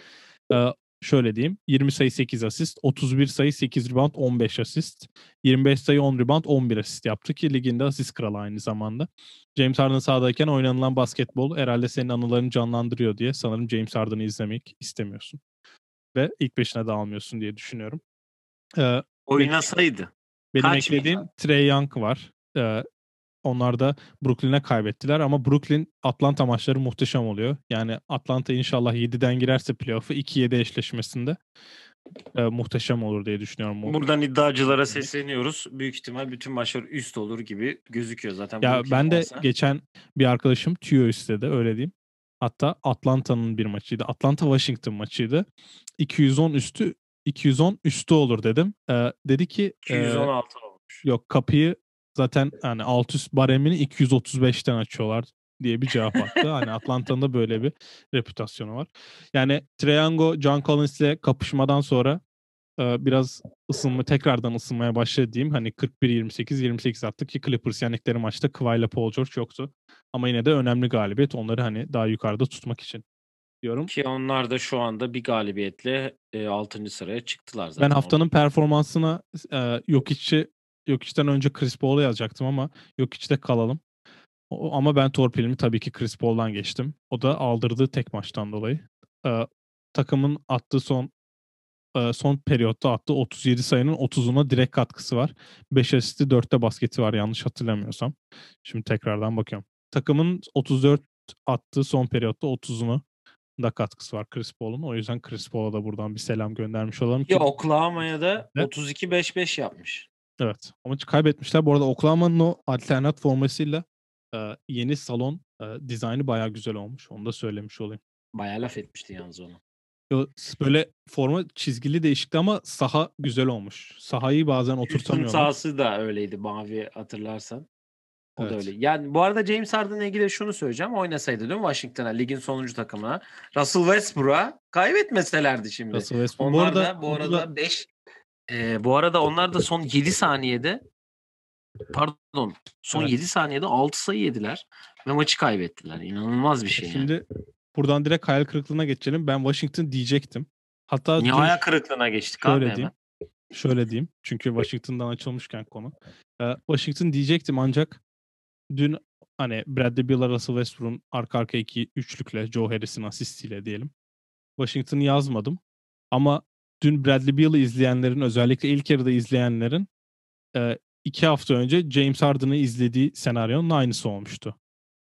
Ee, şöyle diyeyim. 20 sayı 8 asist, 31 sayı 8 rebound 15 asist, 25 sayı 10 rebound 11 asist yaptı ki liginde asist kralı aynı zamanda. James Harden sahadayken oynanılan basketbol herhalde senin anılarını canlandırıyor diye sanırım James Harden'ı izlemek istemiyorsun. Ve ilk beşine de almıyorsun diye düşünüyorum. Ee,
Oynasaydı.
benim
Kaç
eklediğim? Trey Young var. Ee, onlar da Brooklyn'e kaybettiler ama Brooklyn Atlanta maçları muhteşem oluyor. Yani Atlanta inşallah 7'den girerse playoff'u 2-7 eşleşmesinde e, muhteşem olur diye düşünüyorum. Bu-
Buradan iddiacılara sesleniyoruz. Büyük ihtimal bütün maçlar üst olur gibi gözüküyor zaten.
Ya
Brooklyn
ben de
varsa.
geçen bir arkadaşım tüyo istedi öyle diyeyim. Hatta Atlanta'nın bir maçıydı. Atlanta Washington maçıydı. 210 üstü 210 üstü olur dedim. Ee, dedi ki e,
216 olmuş.
yok kapıyı zaten yani alt üst baremini 235'ten açıyorlar diye bir cevap attı. hani Atlanta'nın da böyle bir reputasyonu var. Yani Triango John Collins'le kapışmadan sonra e, biraz ısınma tekrardan ısınmaya başladı diyeyim. Hani 41-28 28 attı ki Clippers yendikleri maçta Kawhi ile Paul George yoktu. Ama yine de önemli galibiyet. Onları hani daha yukarıda tutmak için diyorum.
Ki onlar da şu anda bir galibiyetle e, 6. sıraya çıktılar zaten.
Ben haftanın performansına e, Jokic'i Jokic'ten önce Chris Paul'u yazacaktım ama Jokic'te kalalım. O, ama ben torpilimi tabii ki Chris Paul'dan geçtim. O da aldırdığı tek maçtan dolayı. E, takımın attığı son e, son periyotta attığı 37 sayının 30'una direkt katkısı var. 5 asisti 4'te basketi var yanlış hatırlamıyorsam. Şimdi tekrardan bakıyorum. Takımın 34 attığı son periyotta 30'una da katkısı var Chris Paul'un. O yüzden Chris Paul'a da buradan bir selam göndermiş olalım ki
Ya Oklahoma'ya da
Ne?
32-5-5 yapmış.
Evet. Maçı kaybetmişler. Bu arada Oklahoma'nın o alternat formasıyla e, yeni salon e, dizaynı bayağı güzel olmuş. Onu da söylemiş olayım.
Bayağı laf etmişti yalnız onu.
Yo, böyle forma çizgili değişikti ama saha güzel olmuş. Sahayı bazen oturtamıyorlar.
sahası da öyleydi mavi hatırlarsan. O da
Evet.
öyle. Yani bu arada James Harden'la ilgili şunu söyleyeceğim. Oynasaydı değil mi Washington'a ligin sonuncu takımına. Russell Westbrook'a kaybetmeselerdi şimdi.
Russell Westbrook.
Onlar
bu
da
arada,
bu
da-
arada 5 bu arada onlar da son 7 saniyede pardon son
Evet.
7 saniyede 6 sayı yediler ve maçı kaybettiler. İnanılmaz bir şey yani.
şimdi buradan direkt hayal kırıklığına geçelim. Ben Washington diyecektim. Hatta
Niye hayal kırıklığına geçtik
şöyle
abi hemen?
diyeyim. Şöyle diyeyim. Çünkü Washington'dan açılmışken konu. Ee, Washington diyecektim ancak dün hani Bradley Beal Russell Westbrook'un arka arka iki üçlükle Joe Harris'in asistiyle diyelim. Washington'ı yazmadım. Ama dün Bradley Beal'ı izleyenlerin özellikle ilk yarıda izleyenlerin e, iki hafta önce James Harden'ı izlediği senaryonun aynısı olmuştu.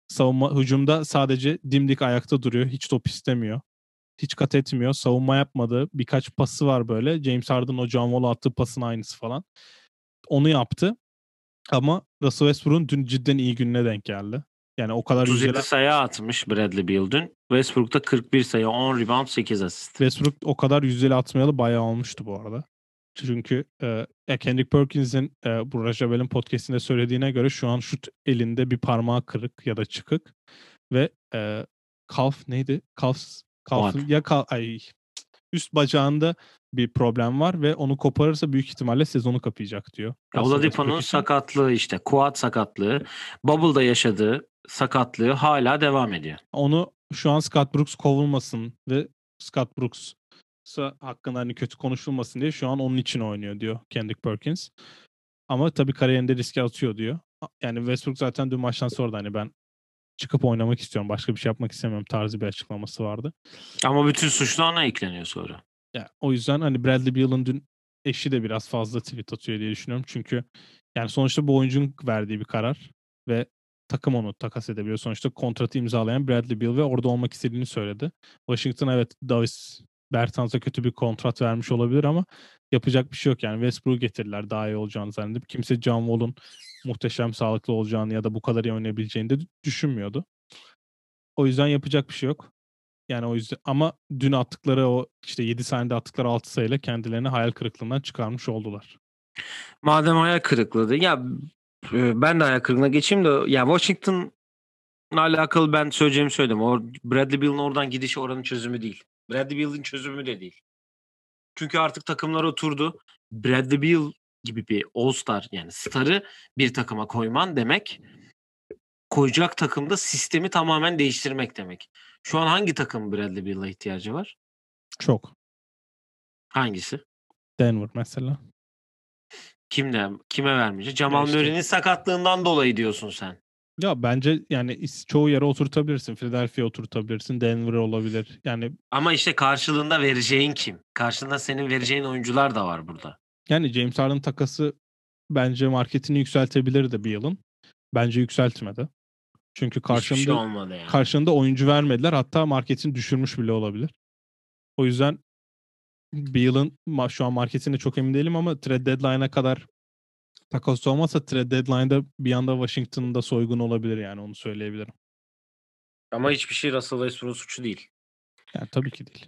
Savunma hücumda sadece dimdik ayakta duruyor. Hiç top istemiyor. Hiç kat etmiyor. Savunma yapmadı. Birkaç pası var böyle. James Harden o John Wall'a attığı pasın aynısı falan. Onu yaptı. Ama Russell Westbrook'un dün cidden iyi gününe denk geldi. Yani o kadar
37
yüzdeli,
sayı atmış Bradley Beal dün. Westbrook'ta 41 sayı, 10 rebound, 8 asist.
Westbrook o kadar yüzdeli atmayalı bayağı olmuştu bu arada. Çünkü e, Kendrick Perkins'in e, bu Rajabel'in podcastinde söylediğine göre şu an şut elinde bir parmağı kırık ya da çıkık ve e, kalf neydi? Kalf kalfın ya kal, ay üst bacağında bir problem var ve onu koparırsa büyük ihtimalle sezonu kapayacak diyor.
Oladipo'nun sakatlığı işte. Quad sakatlığı. Bubble'da yaşadığı sakatlığı hala devam ediyor.
onu şu an Scott Brooks kovulmasın ve Scott Brooks hakkında hani kötü konuşulmasın diye şu an onun için oynuyor diyor Kendrick Perkins. Ama tabii kariyerinde riske atıyor diyor. Yani Westbrook zaten dün maçtan sonra da hani ben çıkıp oynamak istiyorum. Başka bir şey yapmak istemiyorum tarzı bir açıklaması vardı.
Ama bütün suçlu ona ekleniyor sonra.
Ya, o yüzden hani Bradley Beal'ın dün eşi de biraz fazla tweet atıyor diye düşünüyorum. Çünkü yani sonuçta bu oyuncunun verdiği bir karar ve takım onu takas edebiliyor. Sonuçta kontratı imzalayan Bradley Beal ve orada olmak istediğini söyledi. Washington evet Davis Bertans'a kötü bir kontrat vermiş olabilir ama yapacak bir şey yok. Yani Westbrook'u getirdiler daha iyi olacağını zannedip. Kimse John Wall'un muhteşem sağlıklı olacağını ya da bu kadar iyi oynayabileceğini de düşünmüyordu. O yüzden yapacak bir şey yok. Yani o yüzden ama dün attıkları o işte 7 saniyede attıkları 6 sayıyla kendilerini hayal kırıklığından çıkarmış oldular.
Madem hayal kırıklığı ya ben de hayal kırıklığına geçeyim de ya Washington'la alakalı ben söyleyeceğimi söyledim. O Bradley Beal'ın oradan gidişi oranın çözümü değil. Bradley Beal'ın çözümü de değil. Çünkü artık takımlar oturdu. Bradley Beal gibi bir All-Star yani starı bir takıma koyman demek koyacak takımda sistemi tamamen değiştirmek demek. Şu an hangi takım Bradley Beal'a ihtiyacı var?
Çok.
Hangisi?
Denver mesela.
Kimde? Kime vermeyecek? Jamal
işte.
Murray'nin sakatlığından dolayı diyorsun sen.
Ya bence yani çoğu yere oturtabilirsin. Philadelphia oturtabilirsin. Denver olabilir. Yani
Ama işte karşılığında vereceğin kim? Karşılığında senin vereceğin oyuncular da var burada.
yani James Harden takası bence marketini yükseltebilirdi bir yılın. Bence yükseltmedi. Çünkü
Hiçbir şey
karşında
olmadı yani.
karşında oyuncu vermediler. Hatta marketini düşürmüş bile olabilir. O yüzden bir yılın ma- şu an marketinde çok emin değilim ama trade deadline'a kadar takas olmazsa trade deadline'da bir anda Washington'da soygun olabilir yani onu söyleyebilirim.
Ama hiçbir şey Russell Westbrook'un suçu değil.
Yani tabii ki değil.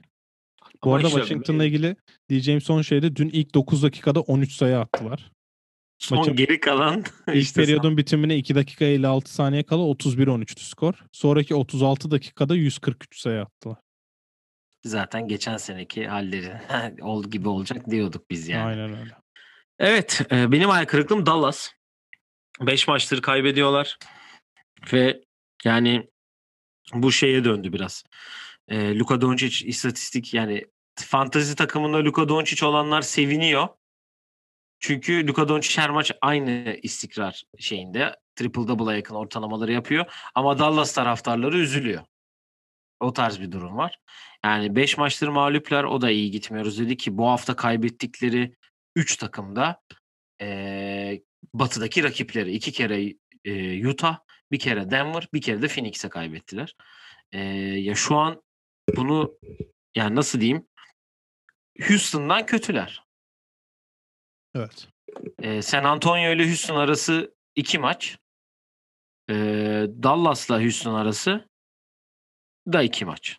Bu
Ama
arada
işte
Washington'la ilgili diyeceğim son şey de dün ilk 9 dakikada 13 sayı attılar.
son
maçın-
geri kalan
İlk
işte
periyodun bitimine 2 dakika 56 saniye kala 31-13'tü skor. Sonraki 36 dakikada 143 sayı attılar.
Zaten geçen seneki halleri oldu gibi olacak diyorduk biz yani.
Aynen öyle.
Evet, e, benim hayal kırıklığım Dallas. 5 maçtır kaybediyorlar ve yani bu şeye döndü biraz. E, Luka Doncic istatistik yani fantazi takımında Luka Doncic olanlar seviniyor. Çünkü Luka Doncic her maç aynı istikrar şeyinde triple double'a yakın ortalamaları yapıyor ama Dallas taraftarları üzülüyor. O tarz bir durum var. Yani 5 maçtır mağluplar o da iyi gitmiyoruz dedi ki bu hafta kaybettikleri 3 takımda eee, batıdaki rakipleri iki kere eee, Utah, bir kere Denver, bir kere de Phoenix'e kaybettiler. Eee, ya şu an bunu yani nasıl diyeyim? Houston'dan kötüler.
Evet.
Eee, San Antonio ile Houston arası iki maç. Eee, Dallas'la Houston arası da iki maç.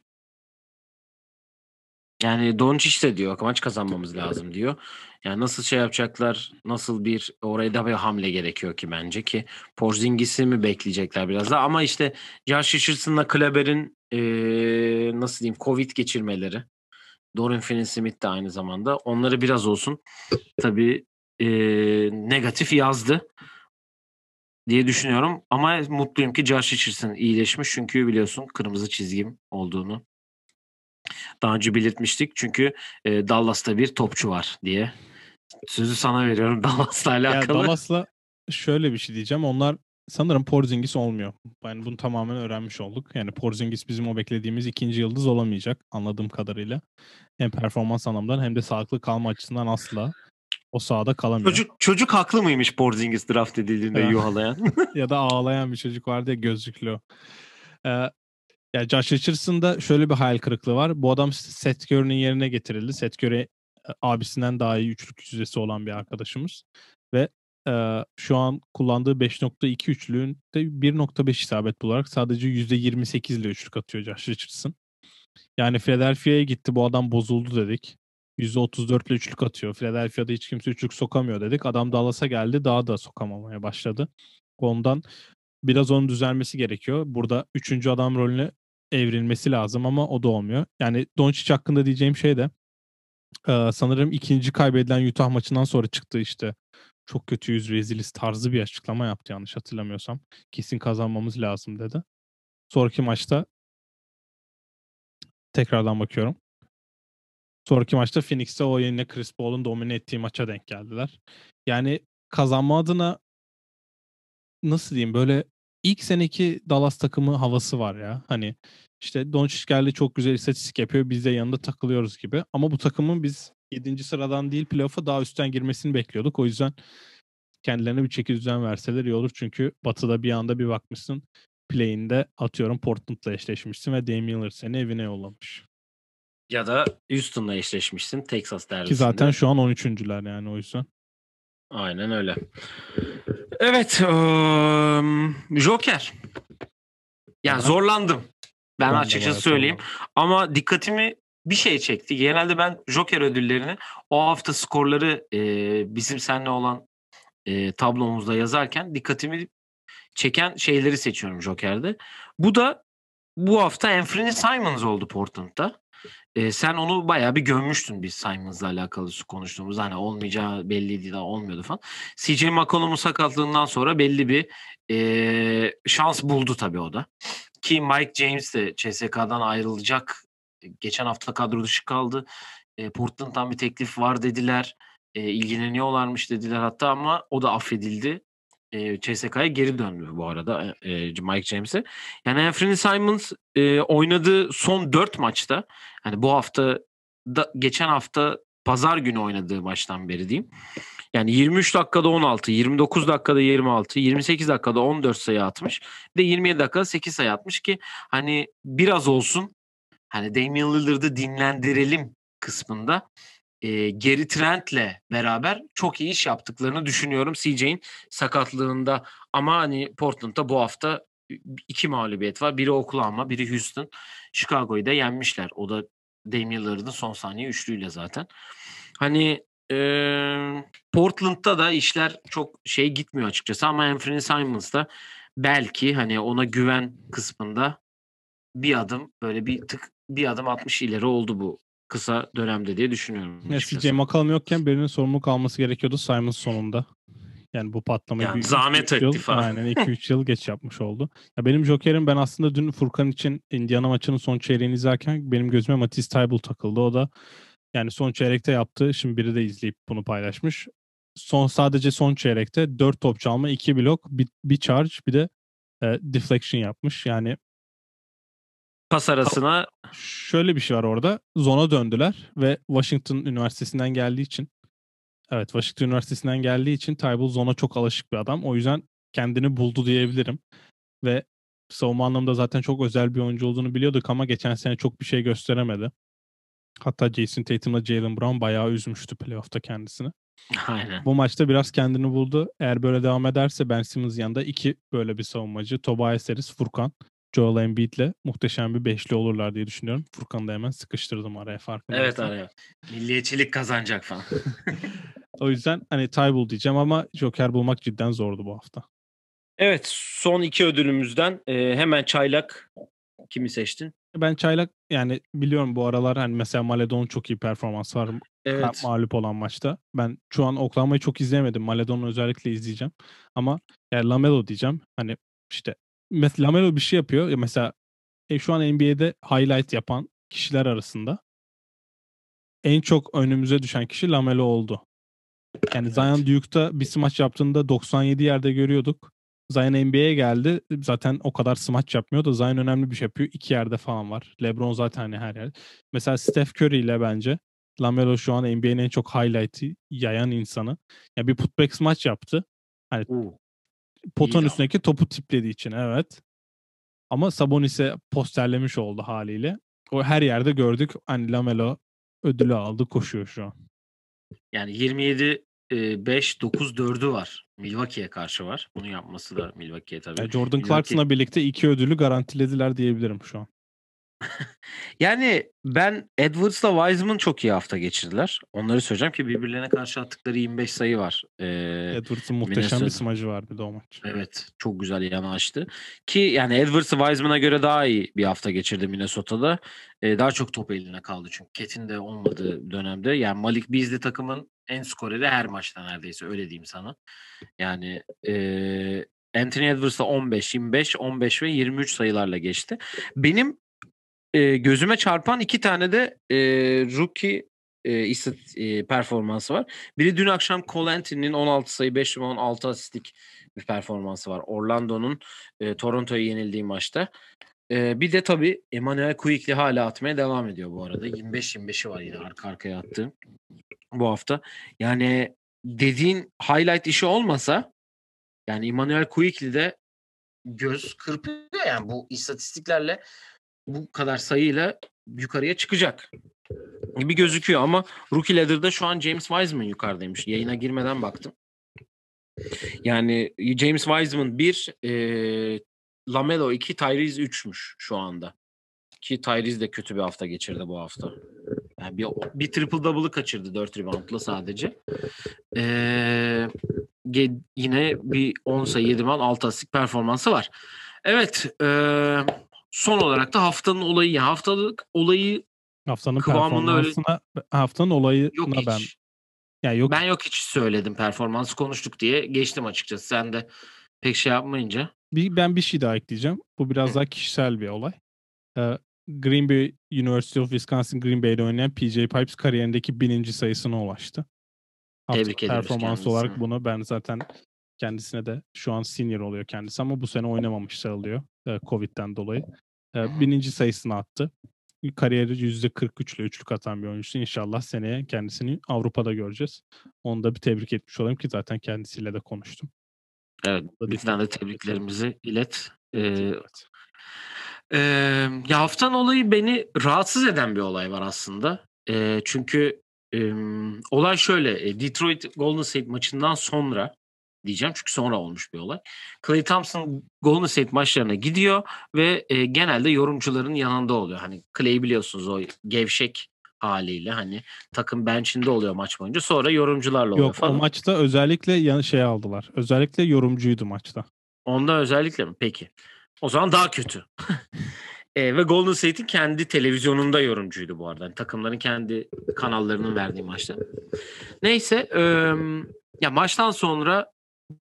Yani Doncic de diyor maç kazanmamız lazım diyor. Yani nasıl şey yapacaklar, nasıl bir oraya da bir hamle gerekiyor ki bence ki Porzingis'i mi bekleyecekler biraz daha ama işte Josh Richardson'la Kleber'in eee, nasıl diyeyim Covid geçirmeleri Dorian Finney-Smith de aynı zamanda onları biraz olsun tabii eee, negatif yazdı diye düşünüyorum ama mutluyum ki Josh Richardson iyileşmiş çünkü biliyorsun kırmızı çizgim olduğunu daha önce belirtmiştik çünkü e, Dallas'ta bir topçu var diye Sözü sana veriyorum Dallas'la
Ya
alakalı.
Dallas'la şöyle bir şey diyeceğim. Onlar sanırım Porzingis olmuyor. Yani bunu tamamen öğrenmiş olduk. Yani Porzingis bizim o beklediğimiz ikinci yıldız olamayacak anladığım kadarıyla. Hem performans anlamından hem de sağlıklı kalma açısından asla o sahada kalamıyor.
Çocuk çocuk haklı mıymış Porzingis draft edildiğinde
Ya.
yuhalayan?
ya da ağlayan bir çocuk vardı ya gözlüklü. Ee, ya Josh Richardson'da şöyle bir hayal kırıklığı var. Bu adam Seth Curry'nin yerine getirildi. Seth Curry e, abisinden daha iyi üçlük yüzdesi olan bir arkadaşımız. Ve e, şu an kullandığı 5.2 üçlüğün de 1.5 isabet bularak sadece %28 ile üçlük atıyor Josh Richardson. Yani Philadelphia'ya gitti bu adam bozuldu dedik. %34 ile üçlük atıyor. Philadelphia'da hiç kimse üçlük sokamıyor dedik. Adam Dallas'a geldi daha da sokamamaya başladı. Ondan biraz onun düzelmesi gerekiyor. Burada üçüncü adam rolüne evrilmesi lazım ama o da olmuyor. Yani Doncic hakkında diyeceğim şey de sanırım ikinci kaybedilen Utah maçından sonra çıktı işte. Çok kötüyüz reziliz tarzı bir açıklama yaptı yanlış hatırlamıyorsam. Kesin kazanmamız lazım dedi. Sonraki maçta tekrardan bakıyorum. Sonraki maçta Phoenix'te o yine Chris Paul'un domine ettiği maça denk geldiler. Yani kazanma adına nasıl diyeyim böyle ilk seneki Dallas takımı havası var ya. Hani işte Doncic geldi çok güzel istatistik yapıyor. Biz de yanında takılıyoruz gibi. Ama bu takımın biz 7. sıradan değil playoff'a daha üstten girmesini bekliyorduk. O yüzden kendilerine bir çeki düzen verseler iyi olur. Çünkü Batı'da bir anda bir bakmışsın play'inde atıyorum Portland'la eşleşmişsin ve Damian Lillard seni evine yollamış.
Ya da Houston'la eşleşmişsin Texas derbisinde.
Ki zaten şu an 13.'ler yani o yüzden.
Aynen öyle. Evet. ıı, Joker. Ya
Aha.
zorlandım. Ben,
Ben
açıkçası söyleyeyim.
zorlandım.
Ama dikkatimi bir şey çekti. Genelde ben Joker ödüllerini o hafta skorları e, bizim seninle olan e, tablomuzda yazarken dikkatimi çeken şeyleri seçiyorum Joker'de. Bu da bu hafta Anthony Simons oldu Portland'da. E, sen onu bayağı bir gömmüştün biz Simons'la alakalı konuştuğumuz. Hani olmayacağı belliydi daha olmuyordu falan. CJ McCollum'un sakatlığından sonra belli bir e, şans buldu tabii o da. Ki Mike James de CSK'dan ayrılacak. Geçen hafta kadro dışı kaldı. E, Portland'dan bir teklif var dediler. E, ilgileniyorlarmış dediler hatta ama o da affedildi. E, geri döndü bu arada e, Mike James'e. Yani Anthony Simons e, oynadığı son 4 maçta hani bu hafta da geçen hafta pazar günü oynadığı maçtan beri diyeyim. Yani 23 dakikada 16, 29 dakikada 26, 28 dakikada 14 sayı atmış. Bir de 27 dakikada 8 sayı atmış ki hani biraz olsun hani Damian Lillard'ı dinlendirelim kısmında e, Geri Trent'le beraber çok iyi iş yaptıklarını düşünüyorum CJ'in sakatlığında. Ama hani Portland'da bu hafta iki mağlubiyet var. Biri Oklahoma, biri Houston. Chicago'yu da yenmişler. O da Damian son saniye üçlüyle zaten. Hani e, Portland'da da işler çok şey gitmiyor açıkçası ama Anthony Simons'da belki hani ona güven kısmında bir adım böyle bir tık bir adım atmış ileri oldu bu kısa dönemde diye düşünüyorum. Açıkçası.
CJ McCollum yokken birinin sorumluluk alması gerekiyordu Simons sonunda. Yani bu patlamayı
Yani
bir
zahmet
2-3 yıl,
etti falan.
Aynen 2-3 yıl geç yapmış oldu. Ya benim Joker'im ben aslında dün Furkan için Indiana maçının son çeyreğini izlerken benim gözüme Matisse Thybulle takıldı. O da yani son çeyrekte yaptı. Şimdi biri de izleyip bunu paylaşmış. Son sadece son çeyrekte 4 top çalma, 2 blok, bir, bir charge, bir de e, deflection yapmış. Yani
Pas arasına
şöyle bir şey var orada. Zona döndüler ve Washington Üniversitesi'nden geldiği için evet Washington Üniversitesi'nden geldiği için Tybull zona çok alışık bir adam. O yüzden kendini buldu diyebilirim. Ve savunma anlamında zaten çok özel bir oyuncu olduğunu biliyorduk ama geçen sene çok bir şey gösteremedi. Hatta Jason Tatum'la Jalen Brown bayağı üzmüştü playoff'ta kendisini.
aynen.
Bu maçta biraz kendini buldu. Eğer böyle devam ederse Ben Simmons yanında iki böyle bir savunmacı. Tobias Harris, Furkan, Joel Embiid'le muhteşem bir beşli olurlar diye düşünüyorum. Furkan'ı da hemen sıkıştırdım araya farkındaysan.
Evet araya. Milliyetçilik kazanacak falan.
O yüzden hani Tybull diyeceğim ama Joker bulmak cidden zordu bu hafta.
Evet son iki ödülümüzden e, hemen çaylak kimi seçtin?
Ben Çaylak yani biliyorum bu aralar hani mesela Maledon'un çok iyi performans var
Evet.
mağlup olan maçta. Ben şu an Oklahoma'yı çok izleyemedim. Maledon'u özellikle izleyeceğim. Ama yani Lamelo diyeceğim. Hani işte mesela Lamelo bir şey yapıyor. Ya mesela e, şu an NBA'de highlight yapan kişiler arasında en çok önümüze düşen kişi Lamelo oldu. Yani Zion Duke'da bir smaç yaptığında 97 yerde görüyorduk. Zion NBA'ye geldi. Zaten o kadar smaç yapmıyor da Zion önemli bir şey yapıyor. İki yerde falan var. LeBron zaten hani her yer. Mesela Steph Curry ile bence Lamelo şu an NBA'nin en çok highlight'i yayan insanı. Yani bir putback smaç yaptı. Hani
Oo.
Potanın üstündeki topu tiplediği için evet. Ama Sabonis'e posterlemiş oldu haliyle. O her yerde gördük. Hani Lamelo ödülü aldı koşuyor şu an.
Yani 27 e, 5 9 4'ü var. Milwaukee'ye karşı var. Bunu yapması da Milwaukee'ye tabii.
Yani Jordan
Milwaukee-
Clarkson'la birlikte iki ödülü garantilediler diyebilirim şu an.
Yani ben Edwards'la Wiseman çok iyi hafta geçirdiler. Onları söyleyeceğim ki birbirlerine karşı attıkları 25 sayı var. Ee,
Edwards'ın muhteşem
Minnesota.
bir smacı var bir de o maç.
evet çok güzel yana açtı. Ki yani Edwards'ı Wiseman'a göre daha iyi bir hafta geçirdi Minnesota'da. Ee, daha çok top eline kaldı çünkü Ket'in de olmadığı dönemde. Yani Malik Beasley takımın en skoreri her maçta neredeyse öyle diyeyim sana. Yani ee, Anthony Edwards'la 15, 25, 15 ve 23 sayılarla geçti. Benim e, gözüme çarpan iki tane de e, rookie e, e, performansı var. Biri dün akşam Cole Anthony'nin 16 sayı 5 rebound 6 asistlik bir performansı var. Orlando'nun e, Toronto'ya yenildiği maçta. E, bir de tabii Emmanuel Quickly hala atmaya devam ediyor bu arada. 25-25'i var yine arka arkaya attığı bu hafta. Yani dediğin highlight işi olmasa yani Emmanuel Quickly de göz kırpıyor yani bu istatistiklerle bu kadar sayıyla yukarıya çıkacak gibi gözüküyor ama Rookie Ladder'da şu an James Wiseman yukarıdaymış. Yayına girmeden baktım. Yani James Wiseman 1, e, Lamelo 2, Tyrese 3'müş şu anda. Ki Tyrese de kötü bir hafta geçirdi bu hafta. Yani bir, bir triple double'ı kaçırdı 4 reboundla sadece. Ee, yine bir 10 sayı 7 rebound 6 asistlik performansı var. Evet. e, son olarak da haftanın olayı. Yani haftalık olayı
Haftanın
Kıvamında öyle-
haftanın olayına
yok
ben.
hiç.
Yani yok
Ben yok hiç söyledim performansı konuştuk diye geçtim açıkçası. Sen de pek şey yapmayınca.
bir, ben bir şey daha ekleyeceğim. Bu biraz
Hı.
daha kişisel bir olay. Ee, Green Bay University of Wisconsin Green Bay'de oynayan PJ Pipes kariyerindeki bininci sayısına ulaştı. Hafta
Tebrik ediyoruz
performans olarak
kendisini.
bunu ben zaten kendisine de şu an senior oluyor kendisi ama bu sene oynamamış sayılıyor e, Covid'den dolayı. E, bininci sayısını attı. Kariyeri %43 ile üçlük atan bir oyuncusu. İnşallah seneye kendisini Avrupa'da göreceğiz. Onu da bir tebrik etmiş olayım ki zaten kendisiyle de konuştum.
Evet. Bizden de tebriklerimizi ilet. Ee,
Evet.
Ee, ya haftanın olayı beni rahatsız eden bir olay var aslında. Ee, çünkü em, olay şöyle. e, Detroit Golden State maçından sonra diyeceğim çünkü sonra olmuş bir olay. Klay Thompson Golden State maçlarına gidiyor ve e, genelde yorumcuların yanında oluyor. Hani Clay biliyorsunuz o gevşek haliyle hani takım bench'inde oluyor maç boyunca. Sonra yorumcularla oluyor
Yok
falan.
o maçta özellikle yan- şey aldılar. Özellikle yorumcuydu maçta.
Onda özellikle mi? Peki. O zaman daha kötü. E, ve Golden State'in kendi televizyonunda yorumcuydu bu arada. Yani takımların kendi kanallarının verdiği maçta. Neyse. e, ya maçtan sonra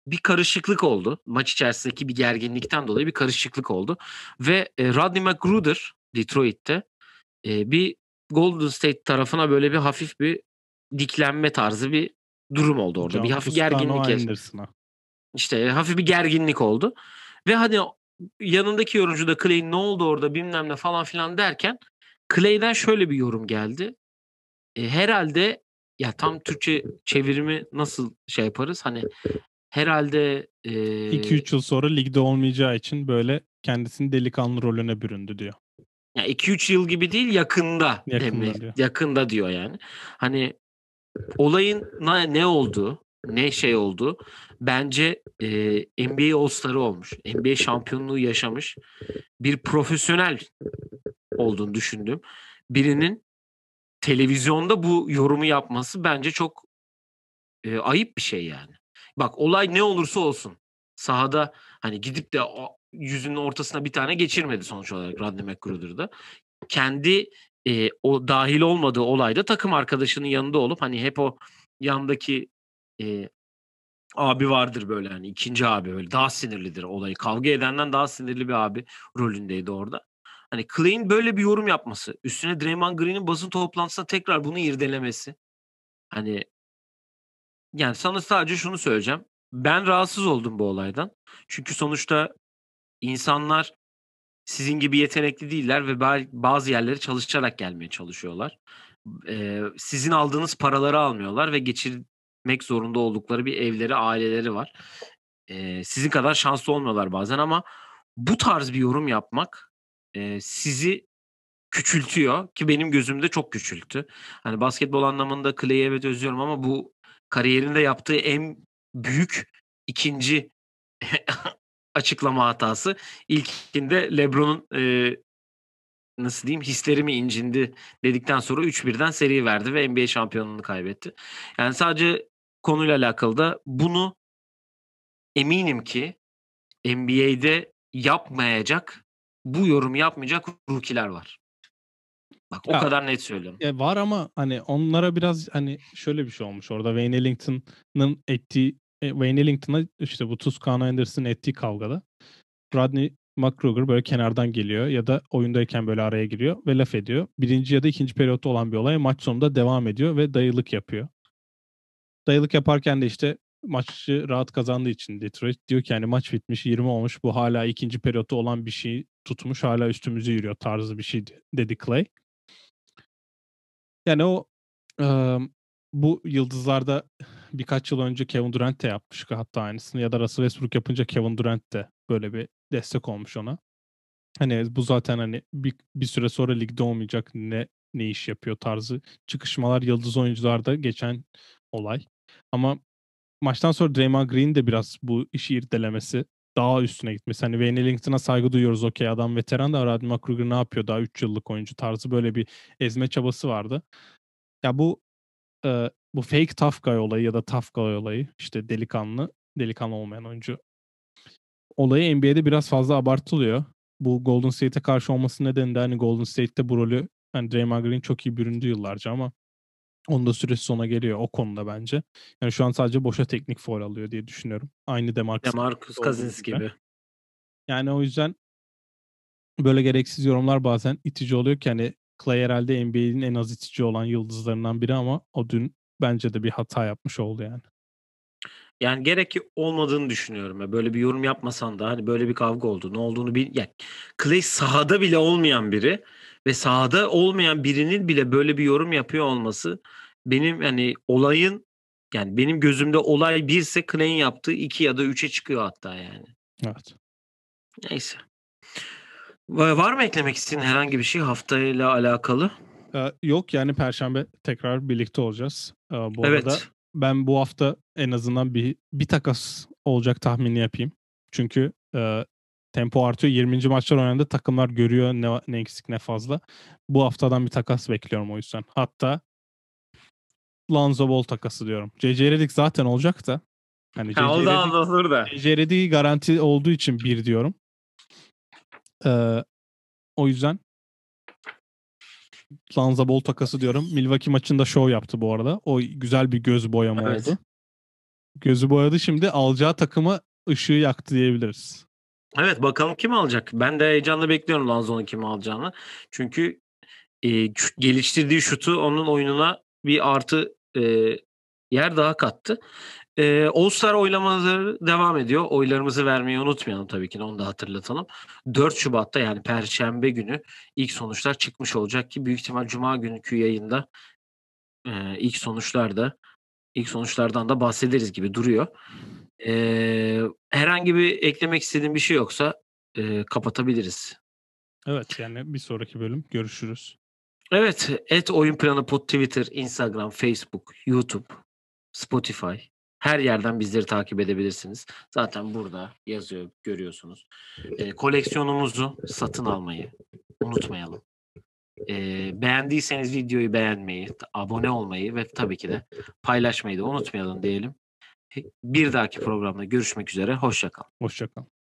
bir karışıklık oldu. Maç içerisindeki bir gerginlikten dolayı bir karışıklık oldu. Ve e, Rodney McGruder Detroit'te e, bir Golden State tarafına böyle bir hafif bir diklenme tarzı bir durum oldu orada. bir
Can
hafif gerginlik.
Anderson'a.
İşte e, hafif bir gerginlik oldu. Ve hani yanındaki yorumcu da Clay'in ne oldu orada bilmem ne falan filan derken Clay'den şöyle bir yorum geldi. E, herhalde ya tam Türkçe çevirimi nasıl şey yaparız? Hani herhalde e,
2-3 yıl sonra ligde olmayacağı için böyle kendisini delikanlı rolüne büründü diyor.
ya 2-3 yıl gibi değil yakında
Yakında
deme-
diyor.
yakında diyor yani. Hani olayın ne, ne olduğu ne şey oldu bence e, NBA All-Star'ı olmuş. NBA şampiyonluğu yaşamış bir profesyonel olduğunu düşündüm. Birinin televizyonda bu yorumu yapması bence çok e, ayıp bir şey yani. Bak olay ne olursa olsun sahada hani gidip de o yüzünün ortasına bir tane geçirmedi sonuç olarak Rodney McGruder'da. Kendi e, o dahil olmadığı olayda takım arkadaşının yanında olup hani hep o yandaki e, abi vardır böyle hani ikinci abi böyle daha sinirlidir olayı. Kavga edenden daha sinirli bir abi rolündeydi orada. Hani Clay'in böyle bir yorum yapması, üstüne Draymond Green'in basın toplantısında tekrar bunu irdelemesi. Hani Yani sana sadece şunu söyleyeceğim. Ben rahatsız oldum bu olaydan. Çünkü sonuçta insanlar sizin gibi yetenekli değiller ve ba- bazı yerlere çalışarak gelmeye çalışıyorlar. Ee, sizin aldığınız paraları almıyorlar ve geçirmek zorunda oldukları bir evleri, aileleri var. Ee, sizin kadar şanslı olmuyorlar bazen ama bu tarz bir yorum yapmak e, sizi küçültüyor ki benim gözümde çok küçülttü. Hani basketbol anlamında Clay'i evet özlüyorum ama bu kariyerinde yaptığı en büyük ikinci açıklama hatası. İlkinde LeBron'un e, nasıl diyeyim hislerimi incindi dedikten sonra 3-1'den seri verdi ve NBA şampiyonluğunu kaybetti. Yani sadece konuyla alakalı da bunu eminim ki NBA'de yapmayacak, bu yorum yapmayacak rookie'ler var. Bak o
Ya,
kadar net söylüyorum.
E, var ama hani onlara biraz hani şöyle bir şey olmuş orada Wayne Ellington'ın ettiği e, Wayne Ellington'a işte bu Tuscano Anderson'ın ettiği kavgada Rodney McGregor böyle kenardan geliyor ya da oyundayken böyle araya giriyor ve laf ediyor. Birinci ya da ikinci periyotta olan bir olay maç sonunda devam ediyor ve dayılık yapıyor. Dayılık yaparken de işte maçı rahat kazandığı için Detroit diyor ki yani maç bitmiş 20 olmuş bu hala ikinci periyotta olan bir şey tutmuş hala üstümüze yürüyor tarzı bir şey dedi Clay. Yani o eee, bu yıldızlarda birkaç yıl önce Kevin Durant de yapmış hatta aynısını ya da Russell Westbrook yapınca Kevin Durant de böyle bir destek olmuş ona. Hani bu zaten hani bir, bir süre sonra ligde olmayacak ne ne iş yapıyor tarzı çıkışmalar yıldız oyuncularda geçen olay. Ama maçtan sonra Draymond Green de biraz bu işi irdelemesi daha üstüne gitmesi. Hani Wayne Ellington'a saygı duyuyoruz okey adam veteran da Rodney McGregor ne yapıyor daha 3 yıllık oyuncu tarzı böyle bir ezme çabası vardı. Ya bu e, bu fake tough guy olayı ya da tough guy olayı işte delikanlı delikanlı olmayan oyuncu olayı NBA'de biraz fazla abartılıyor. Bu Golden State'e karşı olması nedeni de hani Golden State'te bu rolü hani Draymond Green çok iyi büründü yıllarca ama onun da süresi sona geliyor o konuda bence. Yani şu an sadece boşa teknik foul alıyor diye düşünüyorum. Aynı Demarcus,
Demarcus Cousins
gibi.
gibi.
Yani o yüzden böyle gereksiz yorumlar bazen itici oluyor ki hani Clay herhalde NBA'nin en az itici olan yıldızlarından biri ama o dün bence de bir hata yapmış oldu yani.
Yani gerek olmadığını düşünüyorum. Ya. Böyle bir yorum yapmasan da hani böyle bir kavga oldu. Ne olduğunu bil. Yani Clay sahada bile olmayan biri ve sahada olmayan birinin bile böyle bir yorum yapıyor olması benim hani olayın yani benim gözümde olay birse Clay'in yaptığı iki ya da üçe çıkıyor hatta yani.
Evet.
Neyse. Va- Var mı eklemek istediğin herhangi bir şey haftayla alakalı?
Ee, yok yani Perşembe tekrar birlikte olacağız. Ee, bu
evet.
arada ben bu hafta en azından bir bir takas olacak tahmini yapayım. Çünkü e, tempo artıyor. 20. maçlar oynandı. Takımlar görüyor ne, ne eksik ne fazla. Bu haftadan bir takas bekliyorum o yüzden. Hatta Lonzo Ball takası diyorum. CC Redick zaten olacak da. Hani
Ha, o da anlatılır da.
CC Redick garanti olduğu için bir diyorum. Ee, o yüzden Lonzo Ball takası diyorum. Milwaukee maçında show yaptı bu arada. O güzel bir göz boyama
Evet.
oldu. Gözü boyadı şimdi alacağı takıma ışığı yaktı diyebiliriz.
Evet bakalım kim alacak? Ben de heyecanla bekliyorum Lonzo'nun kim alacağını. Çünkü e, geliştirdiği şutu onun oyununa bir artı e, yer daha kattı. E, All-Star oylamaları devam ediyor. Oylarımızı vermeyi unutmayalım tabii ki. Onu da hatırlatalım. 4 Şubat'ta yani Perşembe günü ilk sonuçlar çıkmış olacak ki büyük ihtimal Cuma günkü yayında e, ilk sonuçlarda ilk sonuçlardan da bahsederiz gibi duruyor. E, herhangi bir eklemek istediğin bir şey yoksa e, kapatabiliriz.
Evet yani bir sonraki bölüm görüşürüz.
Evet, et oyun planı pod Twitter, Instagram, Facebook, YouTube, Spotify. Her yerden bizleri takip edebilirsiniz. Zaten burada yazıyor, görüyorsunuz. Ee, koleksiyonumuzu satın almayı unutmayalım. Ee, beğendiyseniz videoyu beğenmeyi, abone olmayı ve tabii ki de paylaşmayı da unutmayalım diyelim. Bir dahaki programda görüşmek üzere. Hoşçakalın.
Hoşçakalın.